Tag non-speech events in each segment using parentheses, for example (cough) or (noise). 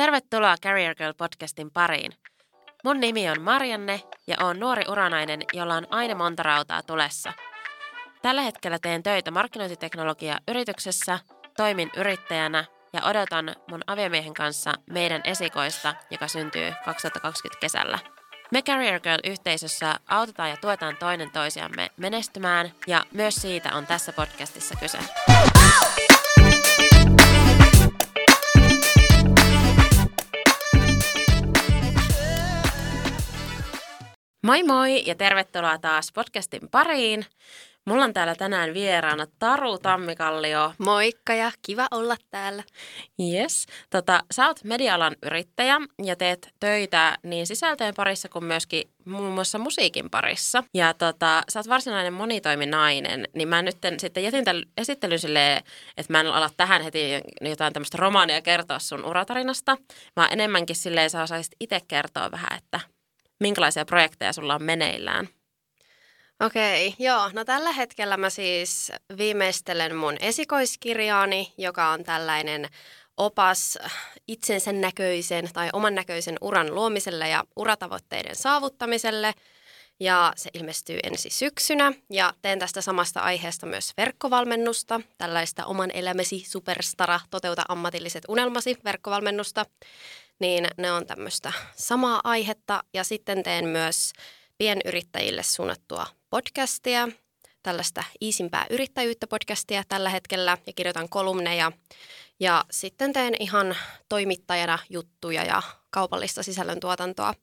Tervetuloa Career Girl podcastin pariin. Mun nimi on Marianne ja oon nuori uranainen, jolla on aina monta rautaa tulessa. Tällä hetkellä teen töitä markkinointiteknologia-yrityksessä, toimin yrittäjänä ja odotan mun aviomiehen kanssa meidän esikoista, joka syntyy 2020 kesällä. Me Career Girl-yhteisössä autetaan ja tuetaan toinen toisiamme menestymään ja myös siitä on tässä podcastissa kyse. Moi moi ja tervetuloa taas podcastin pariin. Mulla on täällä tänään vieraana Taru Tammikallio. Moikka ja kiva olla täällä. Yes. Tota, sä oot media-alan yrittäjä ja teet töitä niin sisältöjen parissa kuin myöskin muun muassa musiikin parissa. Ja tota, sä oot varsinainen monitoiminainen, niin mä nyt sitten jätin tämän esittelyn silleen, että mä en ala tähän heti jotain tämmöistä romaania kertoa sun uratarinasta, vaan enemmänkin silleen sä osaisit itse kertoa vähän, että minkälaisia projekteja sulla on meneillään? Okei, joo. No tällä hetkellä mä siis viimeistelen mun esikoiskirjaani, joka on tällainen opas itsensä näköisen tai oman näköisen uran luomiselle ja uratavoitteiden saavuttamiselle. Ja se ilmestyy ensi syksynä ja teen tästä samasta aiheesta myös verkkovalmennusta, tällaista oman elämäsi superstara, toteuta ammatilliset unelmasi verkkovalmennusta niin ne on tämmöistä samaa aihetta. Ja sitten teen myös pienyrittäjille suunnattua podcastia, tällaista iisimpää yrittäjyyttä podcastia tällä hetkellä ja kirjoitan kolumneja. Ja sitten teen ihan toimittajana juttuja ja kaupallista sisällöntuotantoa.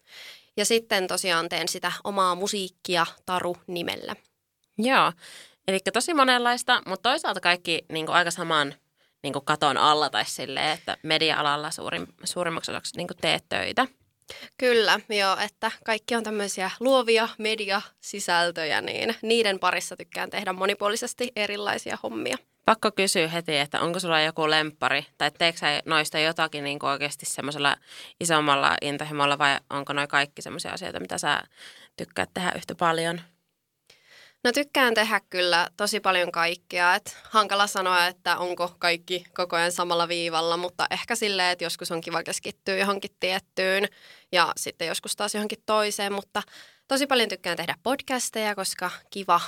Ja sitten tosiaan teen sitä omaa musiikkia Taru nimellä. Joo, eli tosi monenlaista, mutta toisaalta kaikki niin aika saman niin kuin katon alla tai silleen, että media-alalla suurin, suurimmaksi osaksi niin kuin teet töitä. Kyllä, joo, että kaikki on tämmöisiä luovia mediasisältöjä, niin niiden parissa tykkään tehdä monipuolisesti erilaisia hommia. Pakko kysyä heti, että onko sulla joku lempari tai teekö sä noista jotakin niin kuin oikeasti semmoisella isommalla intohimolla vai onko noin kaikki semmoisia asioita, mitä sä tykkäät tehdä yhtä paljon? No tykkään tehdä kyllä tosi paljon kaikkea. Et hankala sanoa, että onko kaikki koko ajan samalla viivalla, mutta ehkä silleen, että joskus on kiva keskittyä johonkin tiettyyn ja sitten joskus taas johonkin toiseen, mutta tosi paljon tykkään tehdä podcasteja, koska kiva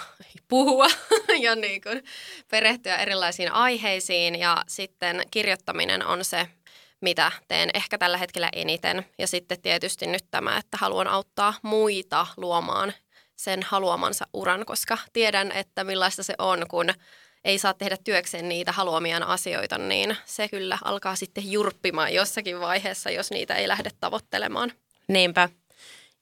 puhua (laughs) ja niin kuin perehtyä erilaisiin aiheisiin ja sitten kirjoittaminen on se, mitä teen ehkä tällä hetkellä eniten. Ja sitten tietysti nyt tämä, että haluan auttaa muita luomaan sen haluamansa uran, koska tiedän, että millaista se on, kun ei saa tehdä työkseen niitä haluamiaan asioita, niin se kyllä alkaa sitten jurppimaan jossakin vaiheessa, jos niitä ei lähde tavoittelemaan. Niinpä.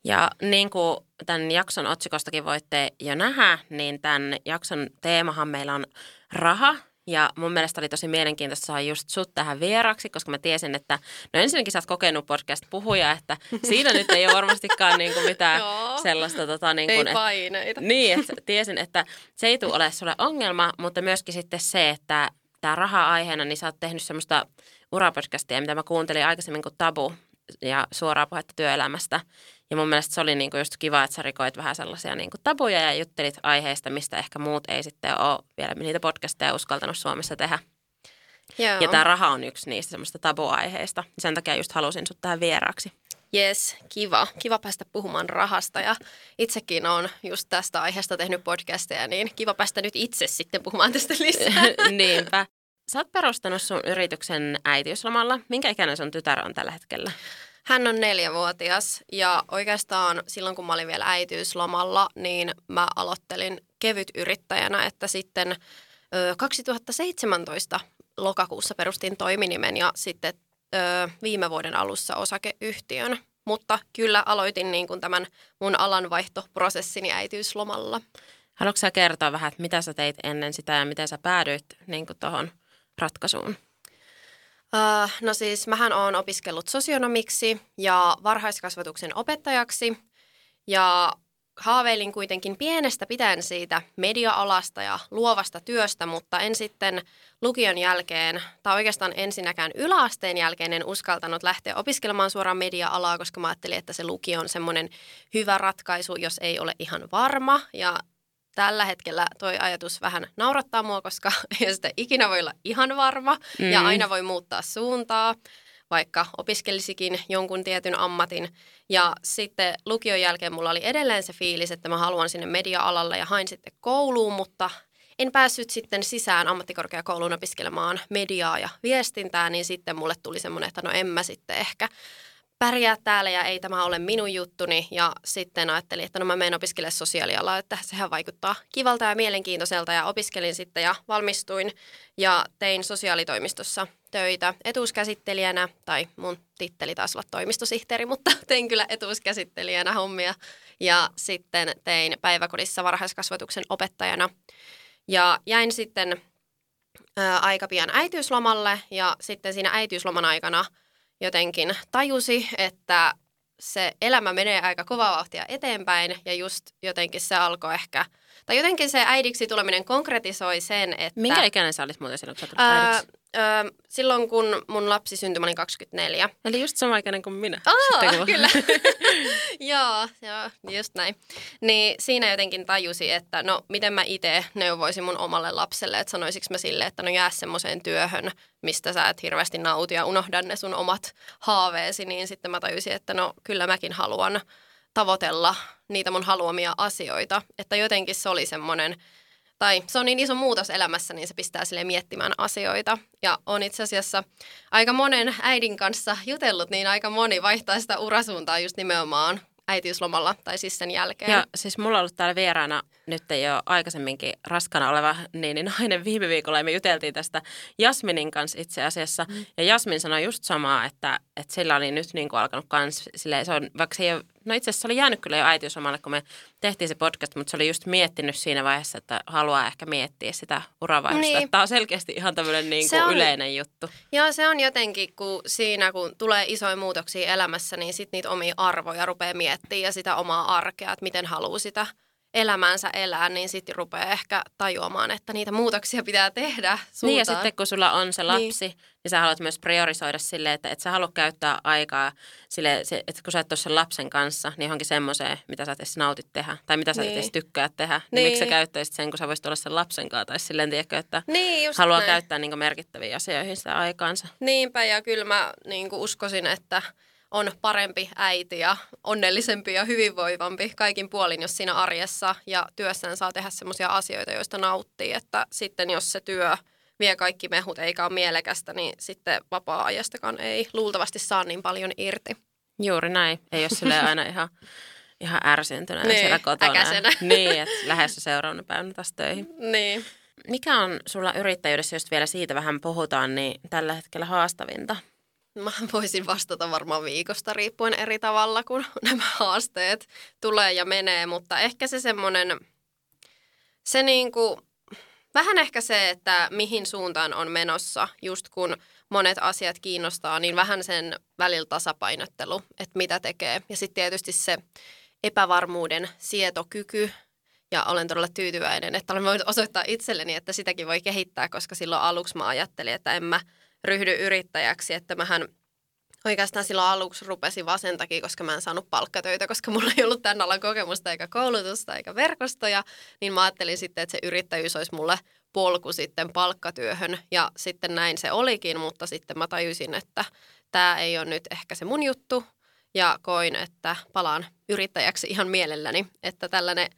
Ja niin kuin tämän jakson otsikostakin voitte jo nähdä, niin tämän jakson teemahan meillä on raha ja mun mielestä oli tosi mielenkiintoista saada just sut tähän vieraksi, koska mä tiesin, että no ensinnäkin sä oot kokenut podcast-puhuja, että (laughs) siinä nyt ei ole varmastikaan niin kuin mitään sellaista. Tota, niin kuin, ei paineita. Et, niin, että tiesin, että se ei tule ole sulle ongelma, mutta myöskin sitten se, että tämä raha-aiheena, niin sä oot tehnyt semmoista urapodcastia, mitä mä kuuntelin aikaisemmin kuin Tabu ja suoraa puhetta työelämästä. Ja mun mielestä se oli niinku just kiva, että sä rikoit vähän sellaisia niinku tabuja ja juttelit aiheista, mistä ehkä muut ei sitten ole vielä niitä podcasteja uskaltanut Suomessa tehdä. Joo. Ja tämä raha on yksi niistä semmoista tabuaiheista. Sen takia just halusin sut tähän vieraaksi. Yes, kiva. Kiva päästä puhumaan rahasta ja itsekin on just tästä aiheesta tehnyt podcasteja, niin kiva päästä nyt itse sitten puhumaan tästä lisää. (laughs) Niinpä. Sä oot perustanut sun yrityksen äitiyslomalla. Minkä ikäinen sun tytär on tällä hetkellä? Hän on neljävuotias ja oikeastaan silloin kun mä olin vielä äitiyslomalla, niin mä aloittelin kevyt yrittäjänä, että sitten 2017 lokakuussa perustin toiminimen ja sitten viime vuoden alussa osakeyhtiön. Mutta kyllä aloitin niin kuin tämän mun alanvaihtoprosessini äitiyslomalla. Haluatko sä kertoa vähän, että mitä sä teit ennen sitä ja miten sä päädyit niin tuohon ratkaisuun? Uh, no siis mähän olen opiskellut sosionomiksi ja varhaiskasvatuksen opettajaksi ja haaveilin kuitenkin pienestä pitäen siitä media-alasta ja luovasta työstä, mutta en sitten lukion jälkeen, tai oikeastaan ensinnäkään yläasteen jälkeen en uskaltanut lähteä opiskelemaan suoraan media-alaa, koska mä ajattelin, että se lukio on semmoinen hyvä ratkaisu, jos ei ole ihan varma. Ja tällä hetkellä toi ajatus vähän naurattaa mua, koska (laughs) ei sitä ikinä voi olla ihan varma mm. ja aina voi muuttaa suuntaa. vaikka opiskelisikin jonkun tietyn ammatin. Ja sitten lukion jälkeen mulla oli edelleen se fiilis, että mä haluan sinne media-alalle ja hain sitten kouluun, mutta en päässyt sitten sisään ammattikorkeakouluun opiskelemaan mediaa ja viestintää, niin sitten mulle tuli semmoinen, että no en mä sitten ehkä pärjää täällä ja ei tämä ole minun juttuni. Ja sitten ajattelin, että no mä menen opiskelemaan sosiaalialaa, että sehän vaikuttaa kivalta ja mielenkiintoiselta. Ja opiskelin sitten ja valmistuin ja tein sosiaalitoimistossa töitä etuuskäsittelijänä, tai mun titteli taisi olla toimistosihteeri, mutta (laughs) tein kyllä etuuskäsittelijänä hommia. Ja sitten tein päiväkodissa varhaiskasvatuksen opettajana. Ja jäin sitten ää, aika pian äitiyslomalle ja sitten siinä äitiysloman aikana – jotenkin tajusi, että se elämä menee aika kovaa vauhtia eteenpäin ja just jotenkin se alkoi ehkä, tai jotenkin se äidiksi tuleminen konkretisoi sen, että... Minkä ikäinen sä olit muuten silloin, kun sä äidiksi? Öö, silloin kun mun lapsi syntyi, mä olin 24. Eli just sama ikäinen kuin minä. Aa, Sitten, kun... kyllä. (laughs) joo, joo, just näin. Niin siinä jotenkin tajusi, että no miten mä itse neuvoisin mun omalle lapselle, että sanoisiko mä sille, että no jää semmoiseen työhön, mistä sä et hirveästi nauti ja unohda ne sun omat haaveesi, niin sitten mä tajusin, että no kyllä mäkin haluan tavoitella niitä mun haluamia asioita. Että jotenkin se oli semmoinen tai se on niin iso muutos elämässä, niin se pistää sille miettimään asioita. Ja on itse asiassa aika monen äidin kanssa jutellut, niin aika moni vaihtaa sitä urasuuntaa just nimenomaan äitiyslomalla tai siis sen jälkeen. Ja siis mulla on ollut täällä vieraana nyt jo aikaisemminkin raskana oleva niin nainen viime viikolla ja me juteltiin tästä Jasminin kanssa itse asiassa. Mm. Ja Jasmin sanoi just samaa, että, että sillä oli nyt niin kuin alkanut kans, silleen, se on, vaikka se ei ole, no itse asiassa se oli jäänyt kyllä jo äitiysomalle, kun me tehtiin se podcast, mutta se oli just miettinyt siinä vaiheessa, että haluaa ehkä miettiä sitä uravaihdosta. Niin. Tämä on selkeästi ihan tämmöinen niin kuin on, yleinen juttu. Joo, se on jotenkin, kun siinä kun tulee isoja muutoksia elämässä, niin sitten niitä omia arvoja rupeaa miettimään ja sitä omaa arkea, että miten haluaa sitä – elämäänsä elää, niin sitten rupeaa ehkä tajuamaan, että niitä muutoksia pitää tehdä suuntaan. Niin ja sitten kun sulla on se lapsi, niin, niin sä haluat myös priorisoida silleen, että et sä halua käyttää aikaa sille, että kun sä et ole sen lapsen kanssa, niin johonkin semmoiseen, mitä sä edes nautit tehdä tai mitä sä niin. edes tykkää tehdä. Niin, niin miksi sä niin. käyttäisit sen, kun sä voisit olla sen lapsen kanssa tai silleen, tiedätkö, että niin, haluaa näin. käyttää niin merkittäviä asioihin sitä aikaansa. Niinpä ja kyllä mä niin uskoisin, että – on parempi äiti ja onnellisempi ja hyvinvoivampi kaikin puolin, jos siinä arjessa ja työssään saa tehdä sellaisia asioita, joista nauttii. Että sitten jos se työ vie kaikki mehut eikä ole mielekästä, niin sitten vapaa-ajastakaan ei luultavasti saa niin paljon irti. Juuri näin. Ei ole sille aina ihan, ihan ärsintyneenä niin, siellä kotona. Äkäisenä. (laughs) Niin, että lähdessä seuraavana päivänä taas töihin. Niin. Mikä on sulla yrittäjyydessä, jos vielä siitä vähän puhutaan, niin tällä hetkellä haastavinta? Mä voisin vastata varmaan viikosta riippuen eri tavalla, kun (laughs) nämä haasteet tulee ja menee, mutta ehkä se semmoinen, se niinku, vähän ehkä se, että mihin suuntaan on menossa, just kun monet asiat kiinnostaa, niin vähän sen välillä tasapainottelu, että mitä tekee. Ja sitten tietysti se epävarmuuden sietokyky, ja olen todella tyytyväinen, että olen voinut osoittaa itselleni, että sitäkin voi kehittää, koska silloin aluksi mä ajattelin, että en mä – ryhdy yrittäjäksi, että mähän oikeastaan silloin aluksi rupesin vaan sen takia, koska mä en saanut palkkatöitä, koska mulla ei ollut tämän alan kokemusta eikä koulutusta eikä verkostoja, niin mä ajattelin sitten, että se yrittäjyys olisi mulle polku sitten palkkatyöhön. Ja sitten näin se olikin, mutta sitten mä tajusin, että tämä ei ole nyt ehkä se mun juttu. Ja koin, että palaan yrittäjäksi ihan mielelläni, että tällainen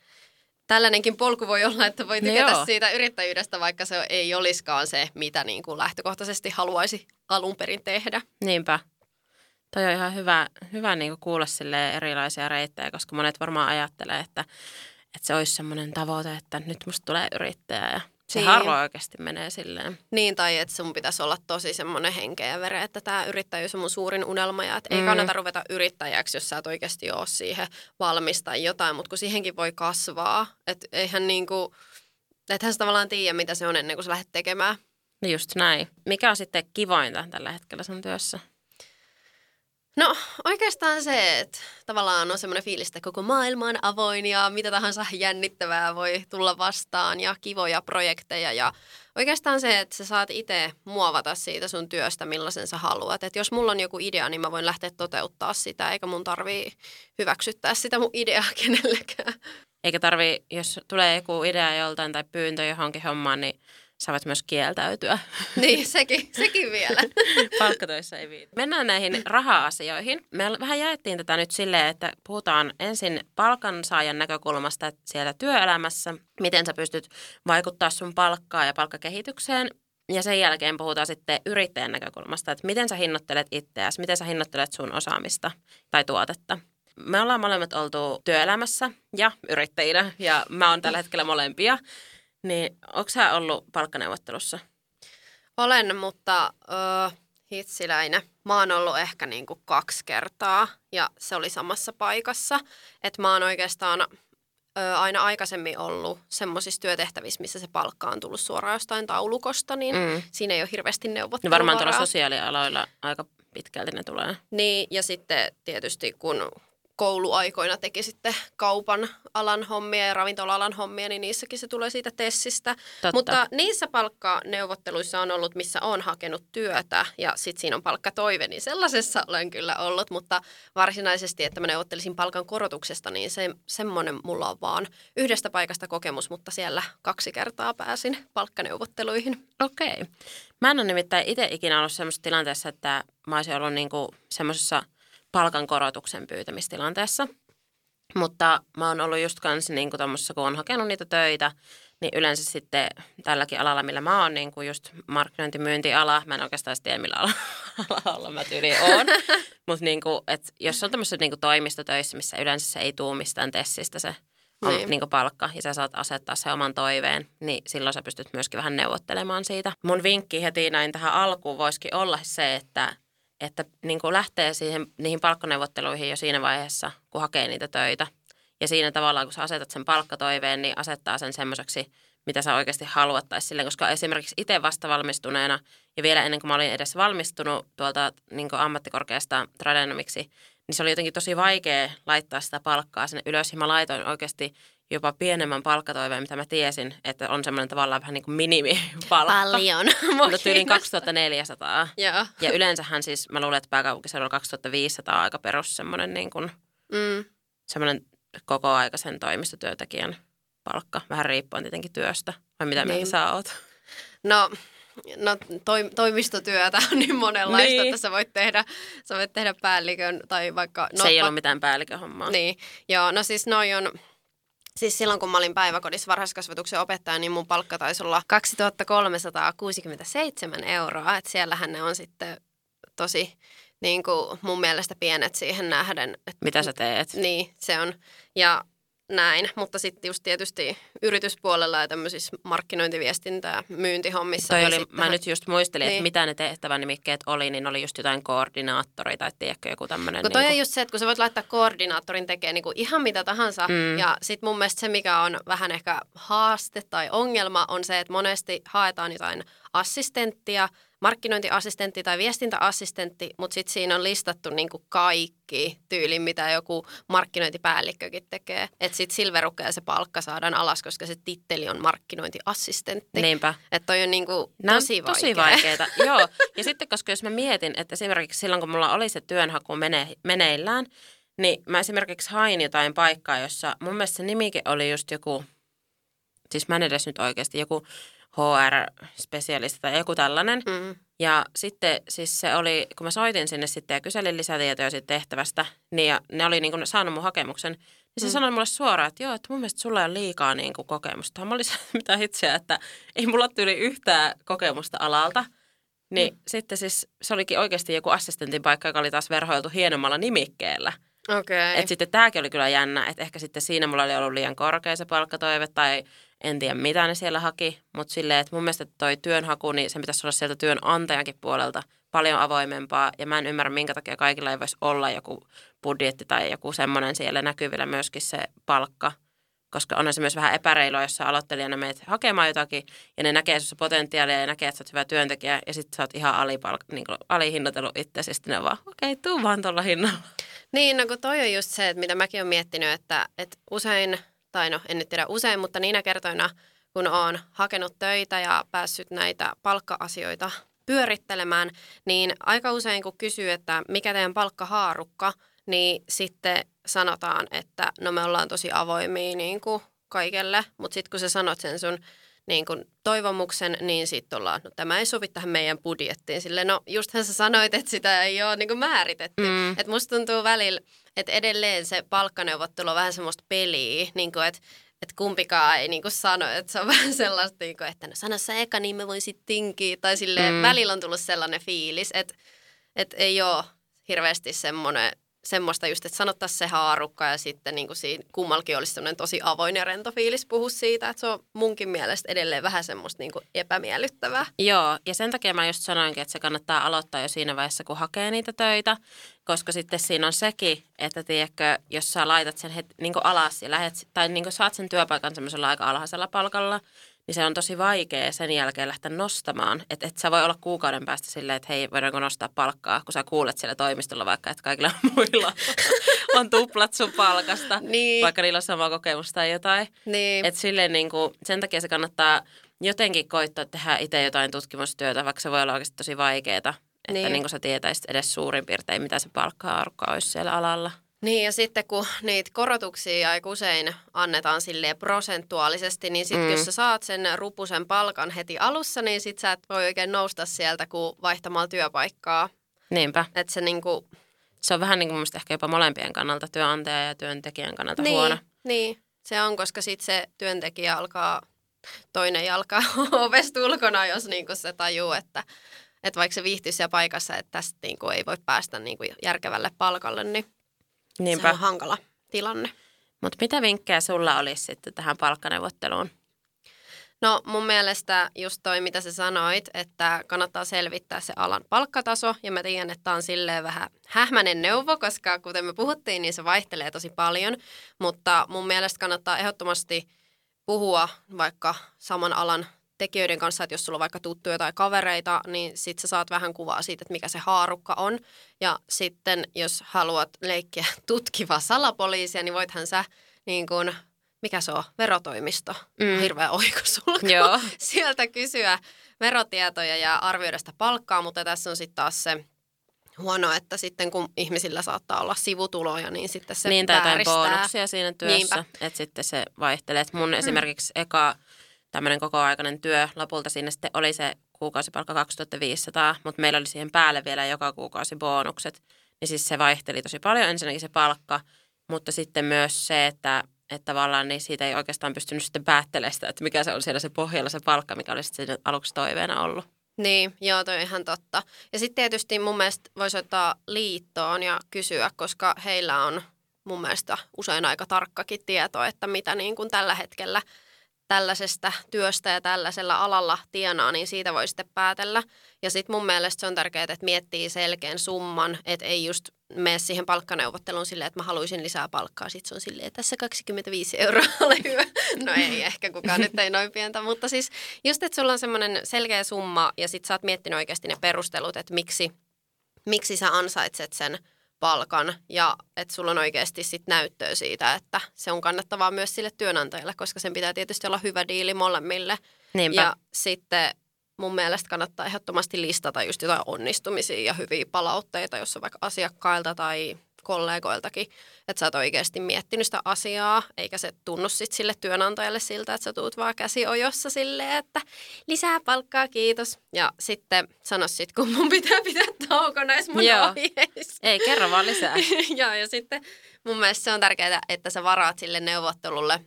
tällainenkin polku voi olla, että voi no tykätä no siitä yrittäjyydestä, vaikka se ei olisikaan se, mitä niin kuin lähtökohtaisesti haluaisi alun perin tehdä. Niinpä. Toi on ihan hyvä, hyvä niin kuin kuulla erilaisia reittejä, koska monet varmaan ajattelee, että, että se olisi semmoinen tavoite, että nyt musta tulee yrittäjä ja se niin. harvoin oikeasti menee silleen. Niin, tai että sun pitäisi olla tosi semmoinen henkeä ja vere, että tämä yrittäjyys on mun suurin unelma ja että mm. ei kannata ruveta yrittäjäksi, jos sä et oikeasti ole siihen valmis tai jotain, mutta kun siihenkin voi kasvaa, että eihän niinku, ethän sä tavallaan tiedä, mitä se on ennen kuin sä lähdet tekemään. No just näin. Mikä on sitten kivointa tällä hetkellä sun työssä? No oikeastaan se, että tavallaan on semmoinen fiilis, että koko maailma on avoin ja mitä tahansa jännittävää voi tulla vastaan ja kivoja projekteja ja oikeastaan se, että sä saat itse muovata siitä sun työstä, millaisen sä haluat. Että jos mulla on joku idea, niin mä voin lähteä toteuttaa sitä, eikä mun tarvii hyväksyttää sitä mun ideaa (laughs) kenellekään. Eikä tarvi, jos tulee joku idea joltain tai pyyntö johonkin hommaan, niin voit myös kieltäytyä. Niin, (laughs) sekin, sekin vielä. Palkkatöissä ei viitä. Mennään näihin raha-asioihin. Me vähän jaettiin tätä nyt silleen, että puhutaan ensin palkansaajan näkökulmasta siellä työelämässä, miten sä pystyt vaikuttaa sun palkkaa ja palkkakehitykseen. Ja sen jälkeen puhutaan sitten yrittäjän näkökulmasta, että miten sä hinnoittelet itseäsi, miten sä hinnoittelet sun osaamista tai tuotetta. Me ollaan molemmat oltu työelämässä ja yrittäjinä ja mä oon tällä hetkellä molempia. Niin onko sä ollut palkkaneuvottelussa? Olen, mutta ö, hitsiläinen. Mä oon ollut ehkä niinku kaksi kertaa ja se oli samassa paikassa. Että mä oon oikeastaan ö, aina aikaisemmin ollut semmoisissa työtehtävissä, missä se palkka on tullut suoraan jostain taulukosta, niin mm. siinä ei ole hirveästi neuvottelua. No varmaan tuolla sosiaalialoilla aika pitkälti ne tulee. Niin, ja sitten tietysti kun kouluaikoina teki sitten kaupan alan hommia ja ravintola-alan hommia, niin niissäkin se tulee siitä tessistä. Totta. Mutta niissä palkkaneuvotteluissa on ollut, missä on hakenut työtä ja sitten siinä on palkkatoive, niin sellaisessa olen kyllä ollut, mutta varsinaisesti, että mä neuvottelisin palkan korotuksesta, niin se, semmoinen mulla on vaan yhdestä paikasta kokemus, mutta siellä kaksi kertaa pääsin palkkaneuvotteluihin. Okei. Okay. Mä en ole nimittäin itse ikinä ollut semmoisessa tilanteessa, että mä olisin ollut niinku semmoisessa – palkankorotuksen pyytämistilanteessa. Mutta mä oon ollut just kanssa niin kuin kun on hakenut niitä töitä, niin yleensä sitten tälläkin alalla, millä mä oon, niin kuin just markkinointimyyntiala, mä en oikeastaan tiedä millä (laughs) alalla mä tyyli oon, (laughs) mutta niin kuin, jos on tämmöisessä niin kuin toimistotöissä, missä yleensä se ei tuu mistään tessistä se niin. Niin kuin palkka ja sä saat asettaa se oman toiveen, niin silloin sä pystyt myöskin vähän neuvottelemaan siitä. Mun vinkki heti näin tähän alkuun voisikin olla se, että että niin kuin lähtee siihen, niihin palkkaneuvotteluihin jo siinä vaiheessa, kun hakee niitä töitä. Ja siinä tavallaan, kun sä asetat sen palkkatoiveen, niin asettaa sen semmoiseksi, mitä sä oikeasti haluat. Tai sille, koska esimerkiksi itse vasta valmistuneena ja vielä ennen kuin mä olin edes valmistunut tuolta niin ammattikorkeasta tradenomiksi, niin se oli jotenkin tosi vaikea laittaa sitä palkkaa sinne ylös. Ja mä laitoin oikeasti jopa pienemmän palkkatoiveen, mitä mä tiesin, että on semmoinen tavallaan vähän niin kuin minimipalkka. Paljon. (laughs) Mutta tyyliin 2400. Joo. Ja yleensähän siis, mä luulen, että pääkaupunkiseudulla 2500 on aika perus semmoinen niin kuin, mm. semmoinen kokoaikaisen toimistotyötekijän palkka. Vähän riippuen tietenkin työstä. Vai mitä niin. mieltä sä oot? No, no toi, toimistotyötä on niin monenlaista, niin. että sä voit tehdä, sä voit tehdä päällikön tai vaikka... No, Se ei va- ollut mitään päällikön hommaa. Niin, joo, no siis noi on Siis silloin, kun mä olin päiväkodissa varhaiskasvatuksen opettaja, niin mun palkka taisi olla 2367 euroa. Että siellähän ne on sitten tosi niin kuin mun mielestä pienet siihen nähden. Että, Mitä sä teet? Niin, se on. Ja näin, mutta sitten just tietysti yrityspuolella ja tämmöisissä markkinointiviestintää, myyntihommissa. Toi oli, mä nyt just muistelin, niin. että mitä ne tehtävänimikkeet oli, niin oli just jotain koordinaattori tai tiedätkö joku tämmöinen. Kun toi niin on just se, että kun sä voit laittaa koordinaattorin tekemään niin ihan mitä tahansa. Mm. Ja sitten mun mielestä se, mikä on vähän ehkä haaste tai ongelma, on se, että monesti haetaan jotain assistenttia – markkinointiassistentti tai viestintäassistentti, mutta sitten siinä on listattu niinku kaikki tyyli, mitä joku markkinointipäällikkökin tekee. Että sitten silverukkeja se palkka saadaan alas, koska se titteli on markkinointiassistentti. Niinpä. Että toi on niinku tosi vaikea. Tosi vaikeeta, (laughs) joo. Ja sitten koska jos mä mietin, että esimerkiksi silloin kun mulla oli se työnhaku mene, meneillään, niin mä esimerkiksi hain jotain paikkaa, jossa mun mielestä se nimikin oli just joku, siis mä en edes nyt oikeasti, joku HR-spesialisti tai joku tällainen. Mm. Ja sitten siis se oli, kun mä soitin sinne sitten ja kyselin lisätietoja siitä tehtävästä, niin ja ne oli niin kuin saanut mun hakemuksen, niin se mm. sanoi mulle suoraan, että joo, että mun mielestä sulla on liikaa niin kuin kokemusta. Mä olisin mitä itseä, että ei mulla tyyli yhtään kokemusta alalta. Niin mm. sitten siis se olikin oikeasti joku assistentin paikka, joka oli taas verhoiltu hienommalla nimikkeellä. Okay. Et sitten tämäkin oli kyllä jännä, että ehkä sitten siinä mulla oli ollut liian korkea se palkkatoive tai en tiedä mitä ne siellä haki, mutta silleen, että mun mielestä toi työnhaku, niin se pitäisi olla sieltä työnantajankin puolelta paljon avoimempaa. Ja mä en ymmärrä, minkä takia kaikilla ei voisi olla joku budjetti tai joku semmoinen siellä näkyvillä myöskin se palkka. Koska on se myös vähän epäreilua, jos sä aloittelijana meet hakemaan jotakin ja ne näkee sinussa potentiaalia ja näkee, että sä oot hyvä työntekijä ja sitten sä oot ihan alipalk- niin alihinnoitellut itse, sitten ne vaan, okei, okay, tuu vaan tuolla hinnalla. Niin, no kun toi on just se, että mitä mäkin olen miettinyt, että, että usein – tai no en nyt tiedä usein, mutta niinä kertoina, kun olen hakenut töitä ja päässyt näitä palkka-asioita pyörittelemään, niin aika usein kun kysyy, että mikä teidän palkkahaarukka, niin sitten sanotaan, että no me ollaan tosi avoimia niin kuin kaikelle, mutta sitten kun sä sanot sen sun niin kun toivomuksen, niin sitten ollaan, no tämä ei sovi tähän meidän budjettiin. Sille, no justhan sä sanoit, että sitä ei ole niin määritetty. Mm. Että musta tuntuu välillä, että edelleen se palkkaneuvottelu on vähän semmoista peliä, niin kuin, että että kumpikaan ei niin sano, että se on (laughs) vähän sellaista, niin kuin, että no sano sä eka, niin me voin sitten tinkiä. Tai sille mm. välillä on tullut sellainen fiilis, että, että ei ole hirveästi semmoinen semmoista just, että sanottaisiin se haarukka ja sitten niin kuin siinä kummallakin olisi semmoinen tosi avoin ja rento fiilis puhua siitä, että se on munkin mielestä edelleen vähän semmoista niin kuin epämiellyttävää. Joo, ja sen takia mä just sanoinkin, että se kannattaa aloittaa jo siinä vaiheessa, kun hakee niitä töitä, koska sitten siinä on sekin, että tiedätkö, jos sä laitat sen het, niin kuin alas ja lähet, tai niin kuin saat sen työpaikan semmoisella aika alhaisella palkalla, niin se on tosi vaikea sen jälkeen lähteä nostamaan. Että et sä voi olla kuukauden päästä silleen, että hei, voidaanko nostaa palkkaa, kun sä kuulet siellä toimistolla vaikka, että kaikilla (laughs) muilla (laughs) on tuplat sun palkasta, niin. vaikka niillä on sama kokemus tai jotain. Niin. Että silleen niin kuin, sen takia se kannattaa jotenkin koittaa tehdä itse jotain tutkimustyötä, vaikka se voi olla oikeasti tosi vaikeaa. Että niin. niin kuin sä tietäisit edes suurin piirtein, mitä se palkka-arukka olisi siellä alalla. Niin ja sitten kun niitä korotuksia aika usein annetaan silleen prosentuaalisesti, niin sitten mm. jos sä saat sen rupusen palkan heti alussa, niin sit sä et voi oikein nousta sieltä kuin vaihtamalla työpaikkaa. Niinpä. Et se niinku... Se on vähän niin kuin ehkä jopa molempien kannalta, työnantaja ja työntekijän kannalta niin, huono. Niin, se on, koska sitten se työntekijä alkaa, toinen jalka (laughs) ovesta ulkona, jos niinku se tajuu, että, että vaikka se viihtyisi siellä paikassa, että tästä niinku ei voi päästä niinku järkevälle palkalle, niin Niinpä. Se on hankala tilanne. Mutta mitä vinkkejä sulla olisi sitten tähän palkkaneuvotteluun? No mun mielestä just toi, mitä sä sanoit, että kannattaa selvittää se alan palkkataso. Ja mä tiedän, että tämä on silleen vähän hähmäinen neuvo, koska kuten me puhuttiin, niin se vaihtelee tosi paljon. Mutta mun mielestä kannattaa ehdottomasti puhua vaikka saman alan tekijöiden kanssa, että jos sulla on vaikka tuttuja tai kavereita, niin sit sä saat vähän kuvaa siitä, että mikä se haarukka on. Ja sitten jos haluat leikkiä (laughs) tutkiva salapoliisia, niin voithan sä niin kuin, mikä se on, verotoimisto, mm. hirveä oikosulku, Joo. (laughs) sieltä kysyä verotietoja ja arvioida sitä palkkaa, mutta tässä on sitten taas se huono, että sitten kun ihmisillä saattaa olla sivutuloja, niin sitten se Niin, tai jotain bonuksia siinä työssä, että sitten se vaihtelee. Et mun mm. esimerkiksi eka tämmöinen kokoaikainen työ. Lopulta sinne sitten oli se kuukausipalkka 2500, mutta meillä oli siihen päälle vielä joka kuukausi bonukset. Niin siis se vaihteli tosi paljon ensinnäkin se palkka, mutta sitten myös se, että, että tavallaan niin siitä ei oikeastaan pystynyt sitten päättelemään sitä, että mikä se on siellä se pohjalla se palkka, mikä oli sitten aluksi toiveena ollut. Niin, joo, toi on ihan totta. Ja sitten tietysti mun mielestä voisi ottaa liittoon ja kysyä, koska heillä on mun mielestä usein aika tarkkakin tieto, että mitä niin kuin tällä hetkellä – tällaisesta työstä ja tällaisella alalla tienaa, niin siitä voi sitten päätellä. Ja sitten mun mielestä se on tärkeää, että miettii selkeän summan, että ei just mene siihen palkkaneuvotteluun silleen, että mä haluaisin lisää palkkaa. Sitten se on silleen, että tässä 25 euroa (laughs) ole hyvä. No ei ehkä kukaan nyt ei noin pientä, mutta siis just, että sulla on semmoinen selkeä summa ja sitten sä oot miettinyt oikeasti ne perustelut, että miksi, miksi sä ansaitset sen – palkan ja että sulla on oikeasti sit näyttöä siitä, että se on kannattavaa myös sille työnantajalle, koska sen pitää tietysti olla hyvä diili molemmille. Niinpä. Ja sitten mun mielestä kannattaa ehdottomasti listata just jotain onnistumisia ja hyviä palautteita, jos on vaikka asiakkailta tai kollegoiltakin, että sä oot oikeasti miettinyt sitä asiaa, eikä se tunnu sit sille työnantajalle siltä, että sä tuut vaan käsi ojossa silleen, että lisää palkkaa, kiitos. Ja sitten sano sit, kun mun pitää pitää tauko näissä mun Joo. ohjeissa. Ei, kerro vaan lisää. (laughs) Joo, ja sitten mun mielestä se on tärkeää, että sä varaat sille neuvottelulle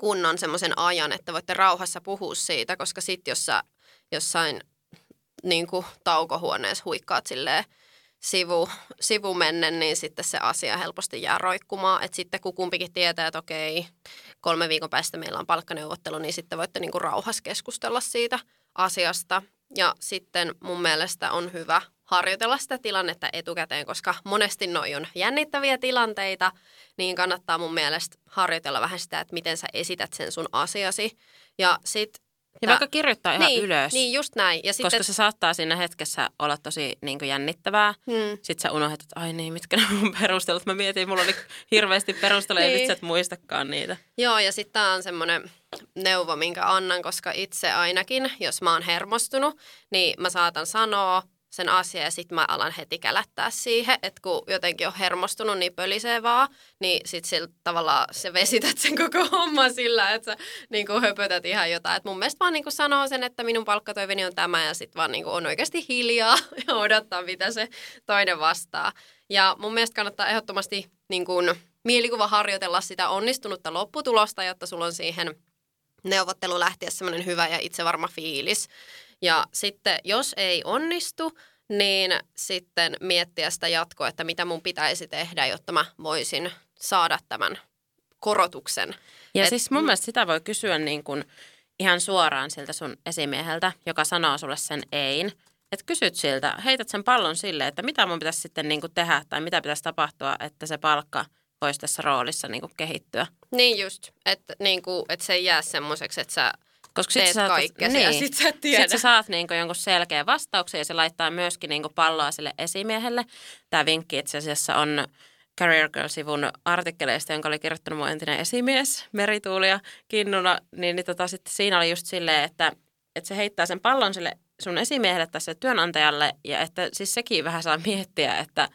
kunnon semmoisen ajan, että voitte rauhassa puhua siitä, koska sitten jos sä jossain niin kuin taukohuoneessa huikkaat silleen sivu, sivumennen, niin sitten se asia helposti jää roikkumaan. Et sitten kun kumpikin tietää, että okei, kolme viikon päästä meillä on palkkaneuvottelu, niin sitten voitte niinku rauhassa keskustella siitä asiasta. Ja sitten mun mielestä on hyvä harjoitella sitä tilannetta etukäteen, koska monesti noi on jännittäviä tilanteita, niin kannattaa mun mielestä harjoitella vähän sitä, että miten sä esität sen sun asiasi. Ja sitten ja vaikka kirjoittaa ihan niin, ylös. Niin, just näin. Ja sitten, koska se saattaa siinä hetkessä olla tosi niin kuin jännittävää. Hmm. Sitten sä unohdat, että ai niin, mitkä ne mun perustelut. Mä mietin, mulla oli hirveästi perusteluja niin. ja nyt sä et muistakaan niitä. Joo, ja sitten tämä on semmoinen neuvo, minkä annan, koska itse ainakin, jos mä oon hermostunut, niin mä saatan sanoa sen asian ja sitten mä alan heti kälättää siihen, että kun jotenkin on hermostunut niin pölisee vaan, niin sitten sillä tavalla se vesität sen koko (laughs) homma sillä, että sä niin kuin höpötät ihan jotain. Et mun mielestä vaan niin kuin sanoo sen, että minun palkkatoiveni on tämä ja sitten vaan niin kuin on oikeasti hiljaa (laughs) ja odottaa, mitä se toinen vastaa. Ja mun mielestä kannattaa ehdottomasti niin kuin mielikuva harjoitella sitä onnistunutta lopputulosta, jotta sulla on siihen neuvottelu lähtiessä semmoinen hyvä ja itsevarma fiilis. Ja sitten jos ei onnistu, niin sitten miettiä sitä jatkoa, että mitä mun pitäisi tehdä, jotta mä voisin saada tämän korotuksen. Ja Et, siis mun mielestä sitä voi kysyä niin kuin ihan suoraan siltä sun esimieheltä, joka sanoo sulle sen ein. Että kysyt siltä, heität sen pallon sille, että mitä mun pitäisi sitten niin kuin tehdä tai mitä pitäisi tapahtua, että se palkka voisi tässä roolissa niin kuin kehittyä. Niin just, että, niin kuin, että se ei jää semmoiseksi, että sä koska sit sä kaikkea niin. ja sit sä et tiedä. Sit sä saat niinku jonkun selkeän vastauksen ja se laittaa myöskin niinku palloa sille esimiehelle. Tämä vinkki itse asiassa on Career Girl-sivun artikkeleista, jonka oli kirjoittanut mun entinen esimies, Merituuli ja Kinnuna, niin, niin tota, sit siinä oli just silleen, että, että se heittää sen pallon sille sun esimiehelle se työnantajalle ja että siis sekin vähän saa miettiä, että,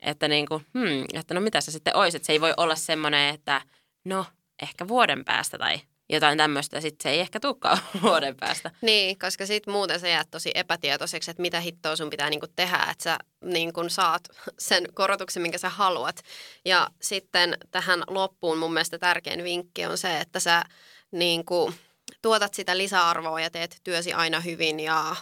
että, niinku, hmm, että no mitä se sitten olisi, että se ei voi olla semmoinen, että no ehkä vuoden päästä tai jotain tämmöistä, sitten se ei ehkä tulekaan (laughs) vuoden päästä. Niin, koska sitten muuten sä jäät tosi epätietoiseksi, että mitä hittoa sun pitää niinku tehdä, että sä niinku saat (laughs) sen korotuksen, minkä sä haluat. Ja sitten tähän loppuun mun mielestä tärkein vinkki on se, että sä niinku tuotat sitä lisäarvoa ja teet työsi aina hyvin ja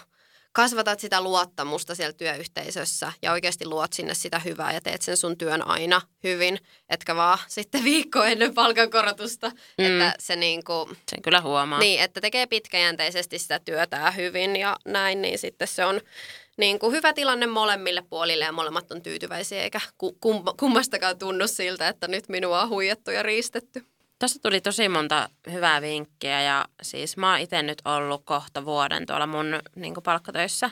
kasvatat sitä luottamusta siellä työyhteisössä ja oikeasti luot sinne sitä hyvää ja teet sen sun työn aina hyvin, etkä vaan (laughs) sitten viikko ennen palkankorotusta, mm. että se niinku... Sen kyllä huomaa. Niin, että tekee pitkäjänteisesti sitä työtä hyvin ja näin, niin sitten se on niin kuin hyvä tilanne molemmille puolille ja molemmat on tyytyväisiä eikä kummastakaan tunnu siltä, että nyt minua on huijattu ja riistetty. Tässä tuli tosi monta hyvää vinkkiä ja siis mä oon itse nyt ollut kohta vuoden tuolla mun niin palkkatöissä.